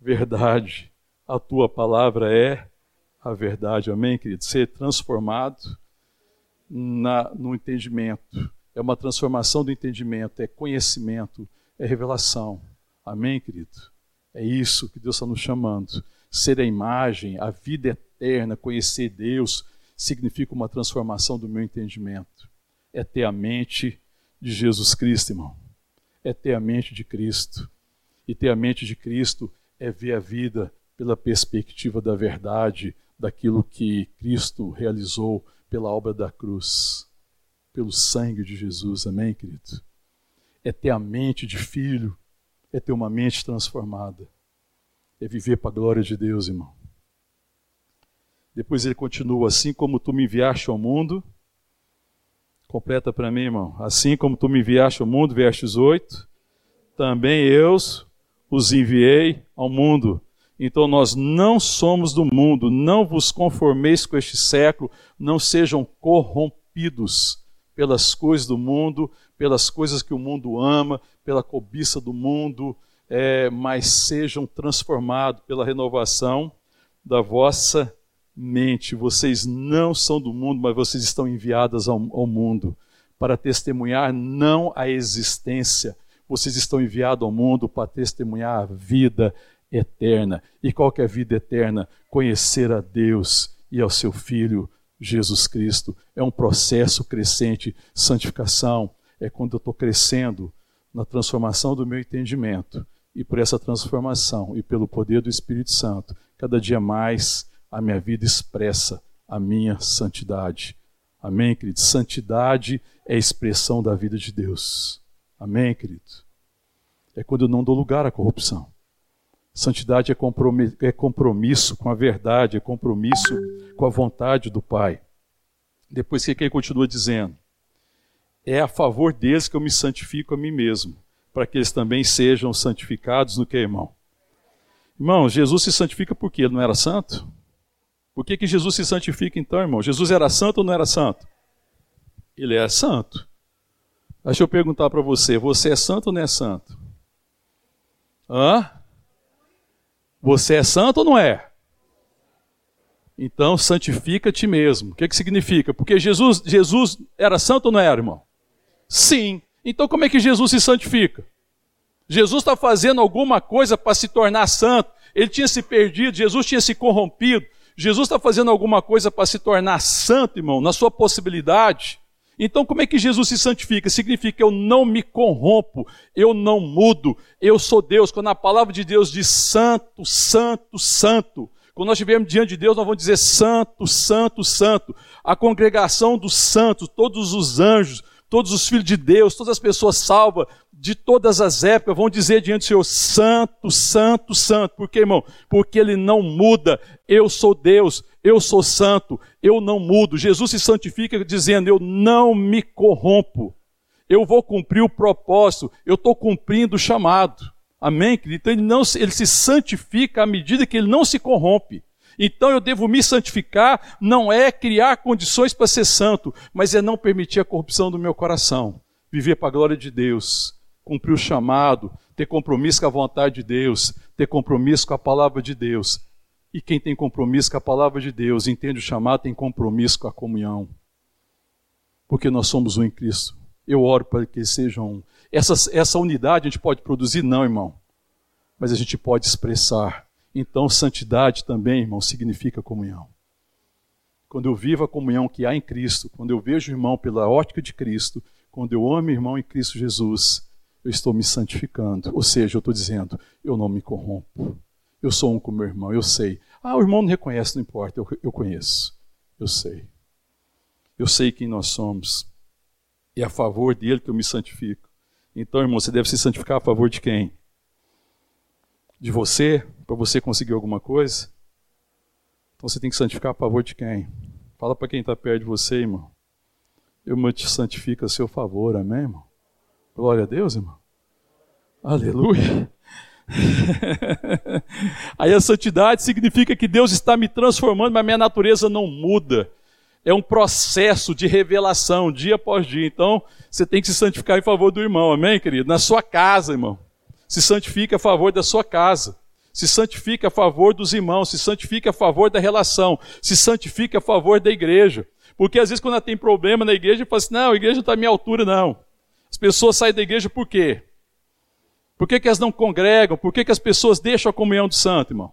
verdade. A tua palavra é a verdade. Amém, querido? Ser transformado na, no entendimento. É uma transformação do entendimento, é conhecimento, é revelação. Amém, querido? É isso que Deus está nos chamando. Ser a imagem, a vida eterna, conhecer Deus, significa uma transformação do meu entendimento. É ter a mente de Jesus Cristo, irmão. É ter a mente de Cristo. E ter a mente de Cristo é ver a vida pela perspectiva da verdade, daquilo que Cristo realizou pela obra da cruz, pelo sangue de Jesus. Amém, querido? É ter a mente de filho, é ter uma mente transformada, é viver para a glória de Deus, irmão. Depois ele continua: Assim como tu me enviaste ao mundo, completa para mim, irmão. Assim como tu me enviaste ao mundo, versos 8, também eu os enviei ao mundo. Então nós não somos do mundo, não vos conformeis com este século, não sejam corrompidos pelas coisas do mundo, pelas coisas que o mundo ama, pela cobiça do mundo, é, mas sejam transformados pela renovação da vossa mente. Vocês não são do mundo, mas vocês estão enviadas ao, ao mundo para testemunhar não a existência, vocês estão enviados ao mundo para testemunhar a vida eterna. E qual que é a vida eterna? Conhecer a Deus e ao seu Filho Jesus Cristo. É um processo crescente. Santificação é quando eu estou crescendo na transformação do meu entendimento. E por essa transformação e pelo poder do Espírito Santo, cada dia mais a minha vida expressa a minha santidade. Amém, querido? Santidade é a expressão da vida de Deus. Amém, querido? É quando eu não dou lugar à corrupção. Santidade é compromisso, é compromisso com a verdade, é compromisso com a vontade do Pai. Depois, que ele continua dizendo? É a favor deles que eu me santifico a mim mesmo, para que eles também sejam santificados no que, irmão? Irmão, Jesus se santifica porque ele não era santo? Por que, que Jesus se santifica então, irmão? Jesus era santo ou não era santo? Ele é santo. Deixa eu perguntar para você: você é santo ou não é santo? Hã? Você é santo ou não é? Então santifica-te mesmo. O que, que significa? Porque Jesus, Jesus era santo ou não era, irmão? Sim. Então como é que Jesus se santifica? Jesus está fazendo alguma coisa para se tornar santo. Ele tinha se perdido, Jesus tinha se corrompido. Jesus está fazendo alguma coisa para se tornar santo, irmão, na sua possibilidade. Então, como é que Jesus se santifica? Significa que eu não me corrompo, eu não mudo, eu sou Deus. Quando a palavra de Deus diz santo, santo, santo, quando nós estivermos diante de Deus, nós vamos dizer santo, santo, santo. A congregação dos santos, todos os anjos, todos os filhos de Deus, todas as pessoas salvas de todas as épocas vão dizer diante do Senhor: Santo, Santo, Santo. Por quê, irmão? Porque ele não muda. Eu sou Deus, eu sou santo, eu não mudo. Jesus se santifica dizendo: Eu não me corrompo. Eu vou cumprir o propósito, eu estou cumprindo o chamado. Amém? Então ele, não, ele se santifica à medida que ele não se corrompe. Então eu devo me santificar, não é criar condições para ser santo, mas é não permitir a corrupção do meu coração. Viver para a glória de Deus, cumprir o chamado, ter compromisso com a vontade de Deus, ter compromisso com a palavra de Deus. E quem tem compromisso com a palavra de Deus, entende o chamado, tem compromisso com a comunhão. Porque nós somos um em Cristo. Eu oro para que sejam um. Essa, essa unidade a gente pode produzir? Não, irmão. Mas a gente pode expressar então, santidade também, irmão, significa comunhão. Quando eu vivo a comunhão que há em Cristo, quando eu vejo o irmão pela ótica de Cristo, quando eu amo o irmão em Cristo Jesus, eu estou me santificando. Ou seja, eu estou dizendo, eu não me corrompo. Eu sou um com meu irmão, eu sei. Ah, o irmão não reconhece, não importa, eu, eu conheço. Eu sei. Eu sei quem nós somos. E é a favor dele que eu me santifico. Então, irmão, você deve se santificar a favor de quem? De você, para você conseguir alguma coisa? Então você tem que santificar a favor de quem? Fala para quem está perto de você, irmão. Eu me te santifico a seu favor, amém, irmão? Glória a Deus, irmão. Aleluia. Aí a santidade significa que Deus está me transformando, mas minha natureza não muda. É um processo de revelação, dia após dia. Então, você tem que se santificar em favor do irmão, amém, querido? Na sua casa, irmão. se santifique a favor da sua casa, se santifique a favor dos irmãos, se santifique a favor da relação, se santifique a favor da igreja. Porque às vezes quando tem problema na igreja, fala assim, não, a igreja não está à minha altura, não. As pessoas saem da igreja por quê? Por que, que elas não congregam? Por que, que as pessoas deixam a comunhão do santo, irmão?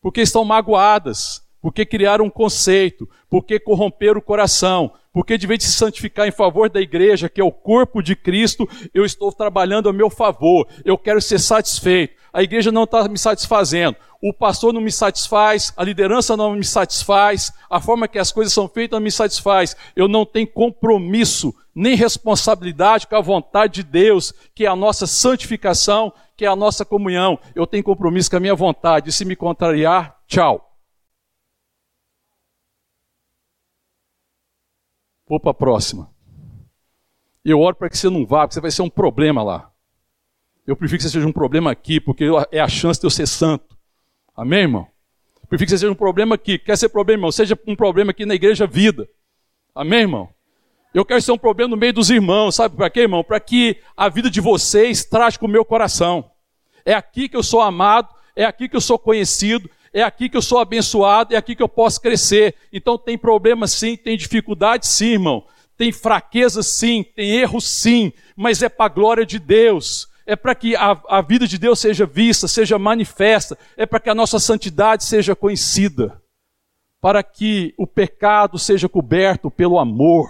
Porque estão magoadas, porque criaram um conceito, porque corromperam o coração, porque de vez de se santificar em favor da igreja, que é o corpo de Cristo, eu estou trabalhando a meu favor, eu quero ser satisfeito. A igreja não está me satisfazendo, o pastor não me satisfaz, a liderança não me satisfaz, a forma que as coisas são feitas não me satisfaz. Eu não tenho compromisso, nem responsabilidade com a vontade de Deus, que é a nossa santificação, que é a nossa comunhão. Eu tenho compromisso com a minha vontade, e se me contrariar, tchau. Vou para a próxima. Eu oro para que você não vá, porque você vai ser um problema lá. Eu prefiro que você seja um problema aqui, porque é a chance de eu ser santo. Amém, irmão? Eu prefiro que você seja um problema aqui. Quer ser problema, irmão? Seja um problema aqui na igreja vida. Amém, irmão? Eu quero ser um problema no meio dos irmãos. Sabe para quê, irmão? Para que a vida de vocês com o meu coração. É aqui que eu sou amado, é aqui que eu sou conhecido, é aqui que eu sou abençoado, é aqui que eu posso crescer. Então tem problema sim, tem dificuldade sim, irmão. Tem fraqueza sim, tem erro sim, mas é para a glória de Deus. É para que a, a vida de Deus seja vista, seja manifesta, é para que a nossa santidade seja conhecida, para que o pecado seja coberto pelo amor.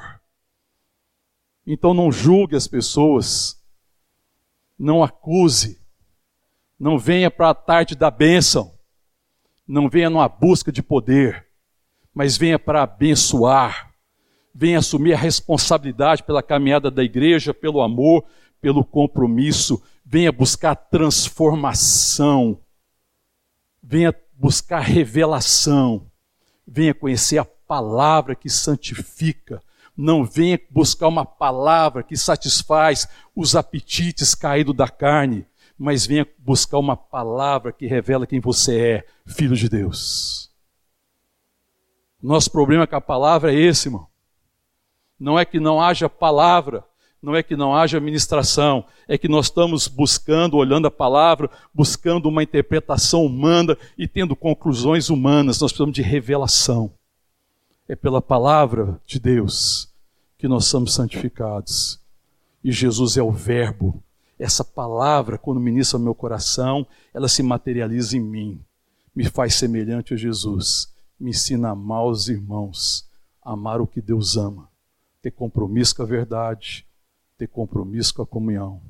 Então não julgue as pessoas, não acuse, não venha para a tarde da bênção. Não venha numa busca de poder, mas venha para abençoar, venha assumir a responsabilidade pela caminhada da igreja, pelo amor, pelo compromisso, venha buscar transformação, venha buscar revelação, venha conhecer a palavra que santifica, não venha buscar uma palavra que satisfaz os apetites caídos da carne, mas venha buscar uma palavra que revela quem você é, filho de Deus. Nosso problema com a palavra é esse, irmão. Não é que não haja palavra, não é que não haja ministração, é que nós estamos buscando, olhando a palavra, buscando uma interpretação humana e tendo conclusões humanas. Nós precisamos de revelação. É pela palavra de Deus que nós somos santificados. E Jesus é o Verbo essa palavra, quando ministra ao meu coração, ela se materializa em mim, me faz semelhante a Jesus, me ensina a amar os irmãos, amar o que Deus ama, ter compromisso com a verdade, ter compromisso com a comunhão,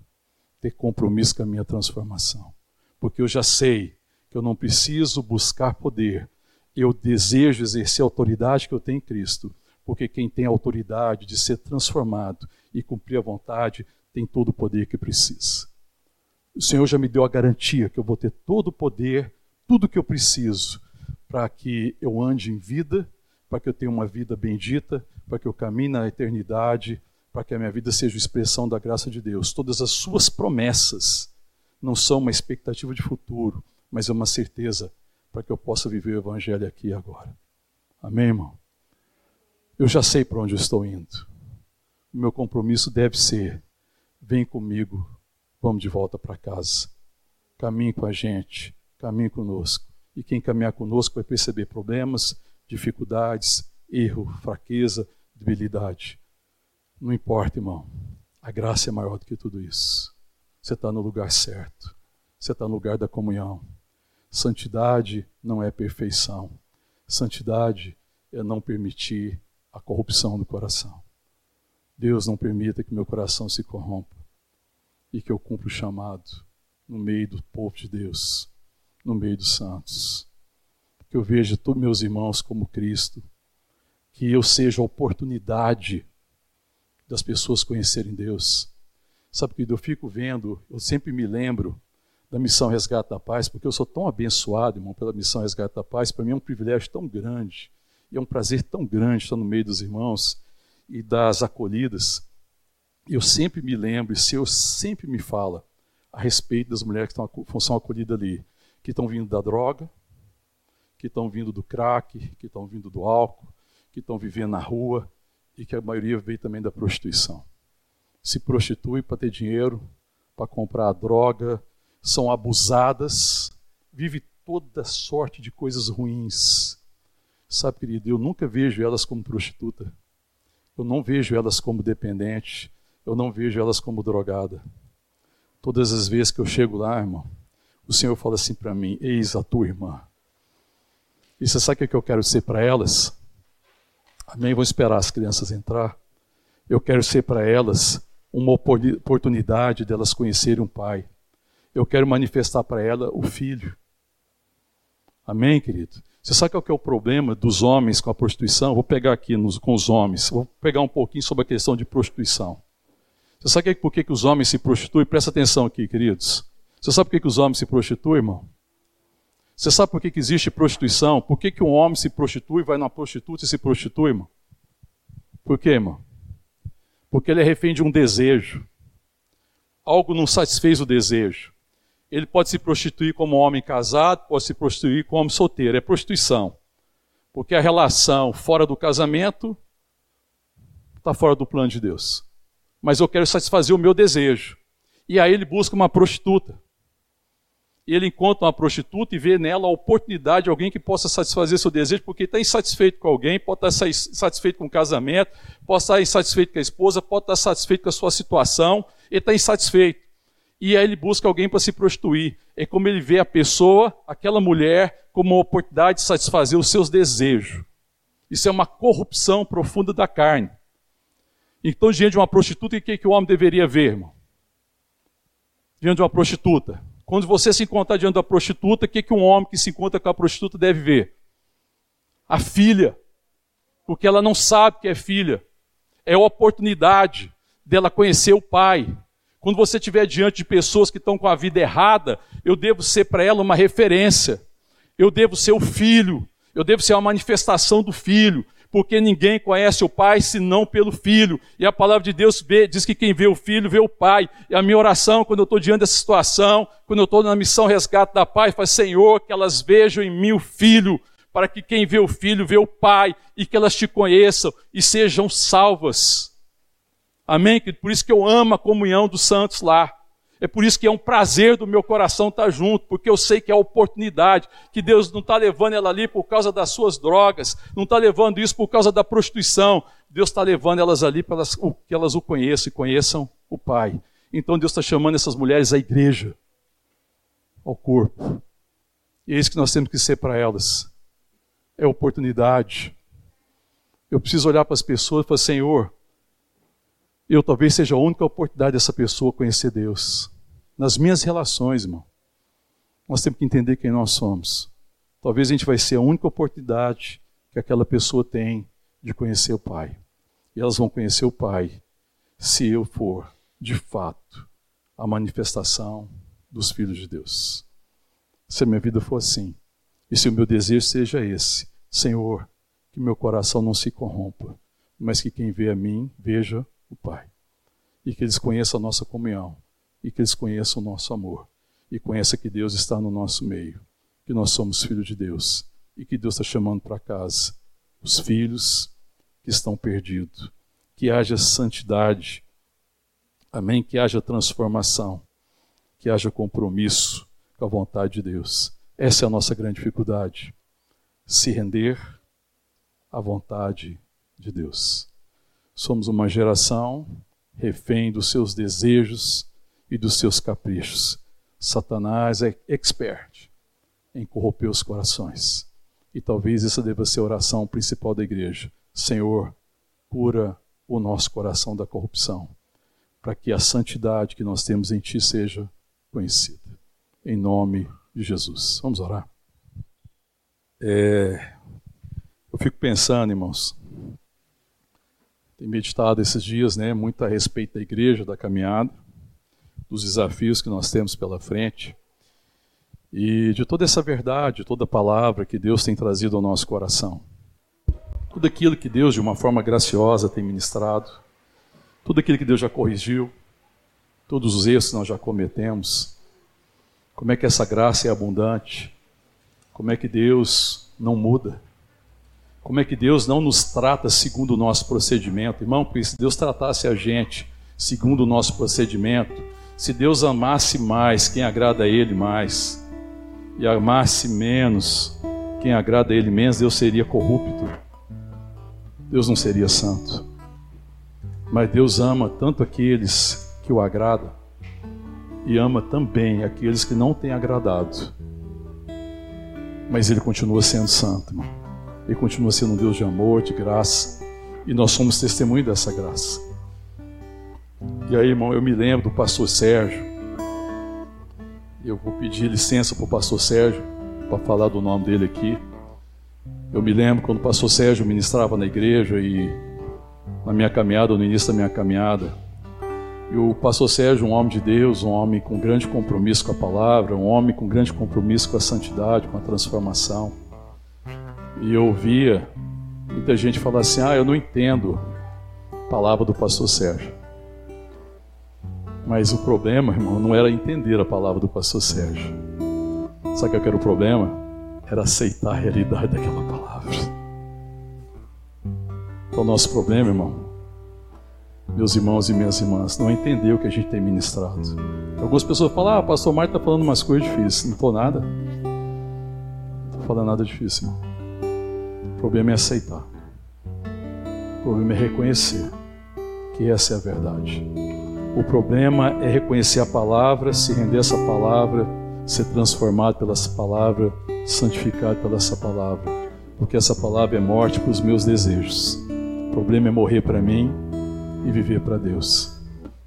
ter compromisso com a minha transformação. Porque eu já sei que eu não preciso buscar poder, eu desejo exercer a autoridade que eu tenho em Cristo, porque quem tem a autoridade de ser transformado e cumprir a vontade tem todo o poder que precisa. O Senhor já me deu a garantia que eu vou ter todo o poder, tudo que eu preciso para que eu ande em vida, para que eu tenha uma vida bendita, para que eu caminhe na eternidade, para que a minha vida seja expressão da graça de Deus. Todas as suas promessas não são uma expectativa de futuro, mas é uma certeza para que eu possa viver o evangelho aqui e agora. Amém, irmão? Eu já sei para onde eu estou indo. O meu compromisso deve ser Vem comigo, vamos de volta para casa. Caminhe com a gente, caminhe conosco. E quem caminhar conosco vai perceber problemas, dificuldades, erro, fraqueza, debilidade. Não importa, irmão. A graça é maior do que tudo isso. Você está no lugar certo. Você está no lugar da comunhão. Santidade não é perfeição. Santidade é não permitir a corrupção do coração. Deus não permita que meu coração se corrompa e que eu cumpra o chamado no meio do povo de Deus, no meio dos santos. Que eu veja todos meus irmãos como Cristo, que eu seja oportunidade das pessoas conhecerem Deus. Sabe que eu fico vendo, eu sempre me lembro da missão Resgate da Paz, porque eu sou tão abençoado, irmão, pela missão Resgate da Paz. Para mim é um privilégio tão grande e é um prazer tão grande estar no meio dos irmãos e das acolhidas, eu sempre me lembro, e o Senhor sempre me fala a respeito das mulheres que estão, são acolhidas ali, que estão vindo da droga, que estão vindo do crack, que estão vindo do álcool, que estão vivendo na rua e que a maioria veio também da prostituição. Se prostitui para ter dinheiro, para comprar droga, são abusadas, vive toda sorte de coisas ruins. Sabe, querido, eu nunca vejo elas como prostituta. Eu não vejo elas como dependente. Eu não vejo elas como drogada. Todas as vezes que eu chego lá, irmão, o Senhor fala assim para mim: Eis a tua irmã. E você sabe o que eu quero ser para elas? Amém? Vou esperar as crianças entrar. Eu quero ser para elas uma oportunidade delas conhecerem um pai. Eu quero manifestar para ela o filho. Amém, querido? Você sabe qual que é o problema dos homens com a prostituição? Vou pegar aqui nos, com os homens, vou pegar um pouquinho sobre a questão de prostituição. Você sabe por que, que os homens se prostituem? Presta atenção aqui, queridos. Você sabe por que, que os homens se prostituem, irmão? Você sabe por que, que existe prostituição? Por que, que um homem se prostitui, vai na prostituta e se prostitui, irmão? Por quê, irmão? Porque ele é refém de um desejo. Algo não satisfez o desejo. Ele pode se prostituir como homem casado, pode se prostituir como homem solteiro. É prostituição. Porque a relação fora do casamento está fora do plano de Deus. Mas eu quero satisfazer o meu desejo. E aí ele busca uma prostituta. Ele encontra uma prostituta e vê nela a oportunidade de alguém que possa satisfazer seu desejo, porque está insatisfeito com alguém, pode estar insatisfeito com o casamento, pode estar insatisfeito com a esposa, pode estar satisfeito com a sua situação, ele está insatisfeito e aí ele busca alguém para se prostituir. É como ele vê a pessoa, aquela mulher, como uma oportunidade de satisfazer os seus desejos. Isso é uma corrupção profunda da carne. Então, diante de uma prostituta, o que, que o homem deveria ver, irmão? Diante de uma prostituta. Quando você se encontrar diante da prostituta, o que, que um homem que se encontra com a prostituta deve ver? A filha. Porque ela não sabe que é filha. É a oportunidade dela conhecer o pai, quando você estiver diante de pessoas que estão com a vida errada, eu devo ser para ela uma referência. Eu devo ser o filho. Eu devo ser uma manifestação do filho. Porque ninguém conhece o Pai senão pelo Filho. E a palavra de Deus diz que quem vê o Filho vê o Pai. E a minha oração, quando eu estou diante dessa situação, quando eu estou na missão resgate da Pai, faz Senhor, que elas vejam em mim o Filho, para que quem vê o Filho vê o Pai, e que elas te conheçam e sejam salvas. Amém? Por isso que eu amo a comunhão dos santos lá. É por isso que é um prazer do meu coração estar junto, porque eu sei que é a oportunidade, que Deus não está levando ela ali por causa das suas drogas, não está levando isso por causa da prostituição. Deus está levando elas ali para que elas o conheçam e conheçam o Pai. Então Deus está chamando essas mulheres à igreja, ao corpo. E é isso que nós temos que ser para elas. É oportunidade. Eu preciso olhar para as pessoas e falar, Senhor, eu talvez seja a única oportunidade dessa pessoa conhecer Deus. Nas minhas relações, irmão, nós temos que entender quem nós somos. Talvez a gente vai ser a única oportunidade que aquela pessoa tem de conhecer o Pai. E elas vão conhecer o Pai se eu for, de fato, a manifestação dos filhos de Deus. Se a minha vida for assim, e se o meu desejo seja esse, Senhor, que meu coração não se corrompa, mas que quem vê a mim veja o Pai. E que eles conheçam a nossa comunhão. E que eles conheçam o nosso amor. E conheçam que Deus está no nosso meio. Que nós somos filhos de Deus. E que Deus está chamando para casa os filhos que estão perdidos. Que haja santidade. Amém? Que haja transformação. Que haja compromisso com a vontade de Deus. Essa é a nossa grande dificuldade. Se render à vontade de Deus. Somos uma geração refém dos seus desejos e dos seus caprichos. Satanás é expert em corromper os corações. E talvez essa deva ser a oração principal da igreja. Senhor, cura o nosso coração da corrupção, para que a santidade que nós temos em Ti seja conhecida. Em nome de Jesus. Vamos orar. É, eu fico pensando, irmãos, tenho meditado esses dias né, muito a respeito da igreja, da caminhada, dos desafios que nós temos pela frente. E de toda essa verdade, toda a palavra que Deus tem trazido ao nosso coração. Tudo aquilo que Deus, de uma forma graciosa, tem ministrado, tudo aquilo que Deus já corrigiu, todos os erros que nós já cometemos, como é que essa graça é abundante, como é que Deus não muda, como é que Deus não nos trata segundo o nosso procedimento, irmão? Porque se Deus tratasse a gente segundo o nosso procedimento, Se Deus amasse mais quem agrada a Ele mais, e amasse menos quem agrada a Ele menos, Deus seria corrupto. Deus não seria santo. Mas Deus ama tanto aqueles que o agradam, e ama também aqueles que não têm agradado. Mas Ele continua sendo santo, irmão. Ele continua sendo um Deus de amor, de graça, e nós somos testemunho dessa graça. E aí, irmão, eu me lembro do pastor Sérgio. Eu vou pedir licença para o pastor Sérgio para falar do nome dele aqui. Eu me lembro quando o pastor Sérgio ministrava na igreja e na minha caminhada, no início da minha caminhada, e o pastor Sérgio, um homem de Deus, um homem com grande compromisso com a palavra, um homem com grande compromisso com a santidade, com a transformação. E eu ouvia muita gente falar assim: ah, eu não entendo a palavra do pastor Sérgio. Mas o problema, irmão, não era entender a palavra do pastor Sérgio. Sabe que era o problema? Era aceitar a realidade daquela palavra. Então, nosso problema, irmão, meus irmãos e minhas irmãs, não entender o que a gente tem ministrado. Algumas pessoas falam, ah, pastor Marta está falando umas coisas difíceis. Não estou nada. Não estou falando nada difícil. Irmão. O problema é aceitar. O problema é reconhecer que essa é a verdade. O problema é reconhecer a palavra, se render a essa palavra, ser transformado pela essa palavra, santificado pela essa palavra. Porque essa palavra é morte para os meus desejos. O problema é morrer para mim e viver para Deus.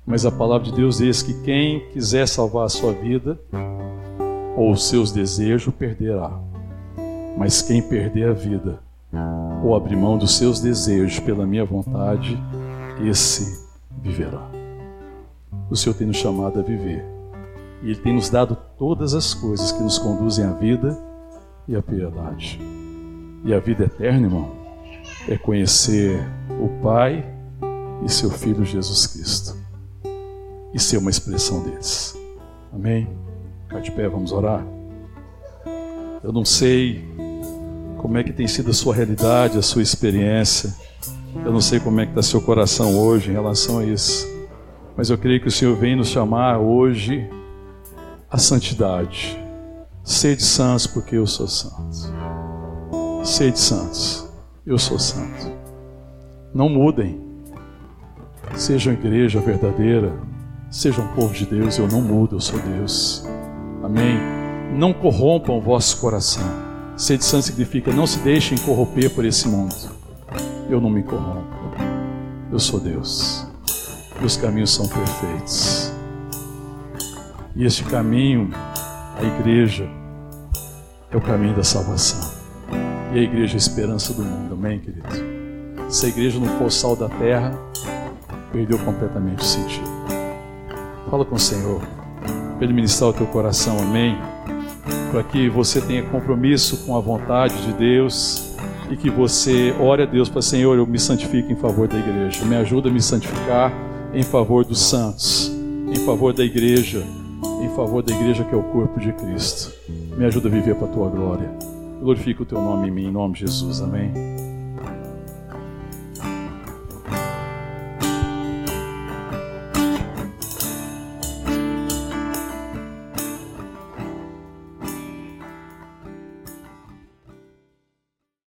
Mas a palavra de Deus diz que quem quiser salvar a sua vida ou os seus desejos, perderá. Mas quem perder a vida ou abrir mão dos seus desejos pela minha vontade, esse viverá. O Senhor tem nos chamado a viver. E Ele tem nos dado todas as coisas que nos conduzem à vida e à piedade. E a vida eterna, irmão, é conhecer o Pai e seu Filho Jesus Cristo. E ser uma expressão deles. Amém? Ficar de pé, vamos orar. Eu não sei como é que tem sido a sua realidade, a sua experiência. Eu não sei como é que está seu coração hoje em relação a isso. Mas eu creio que o Senhor vem nos chamar hoje à santidade. Sede santos, porque eu sou santo. Sede santos, eu sou santo. Não mudem. Sejam igreja verdadeira, sejam povo de Deus, eu não mudo, eu sou Deus. Amém. Não corrompam o vosso coração. Santo significa não se deixem corromper por esse mundo. Eu não me corrompo. Eu sou Deus. Meus caminhos são perfeitos. E este caminho, a igreja, é o caminho da salvação. E a igreja é a esperança do mundo. Amém, querido? Se a igreja não for sal da terra, perdeu completamente o sentido. Fala com o Senhor, para Ele ministrar o teu coração, amém? Para que você tenha compromisso com a vontade de Deus e que você ore a Deus para Senhor, eu me santifique em favor da igreja, me ajuda a me santificar em favor dos santos, em favor da igreja, em favor da igreja que é o corpo de Cristo. Me ajuda a viver para a tua glória. Glorifica o teu nome em mim, em nome de Jesus, amém.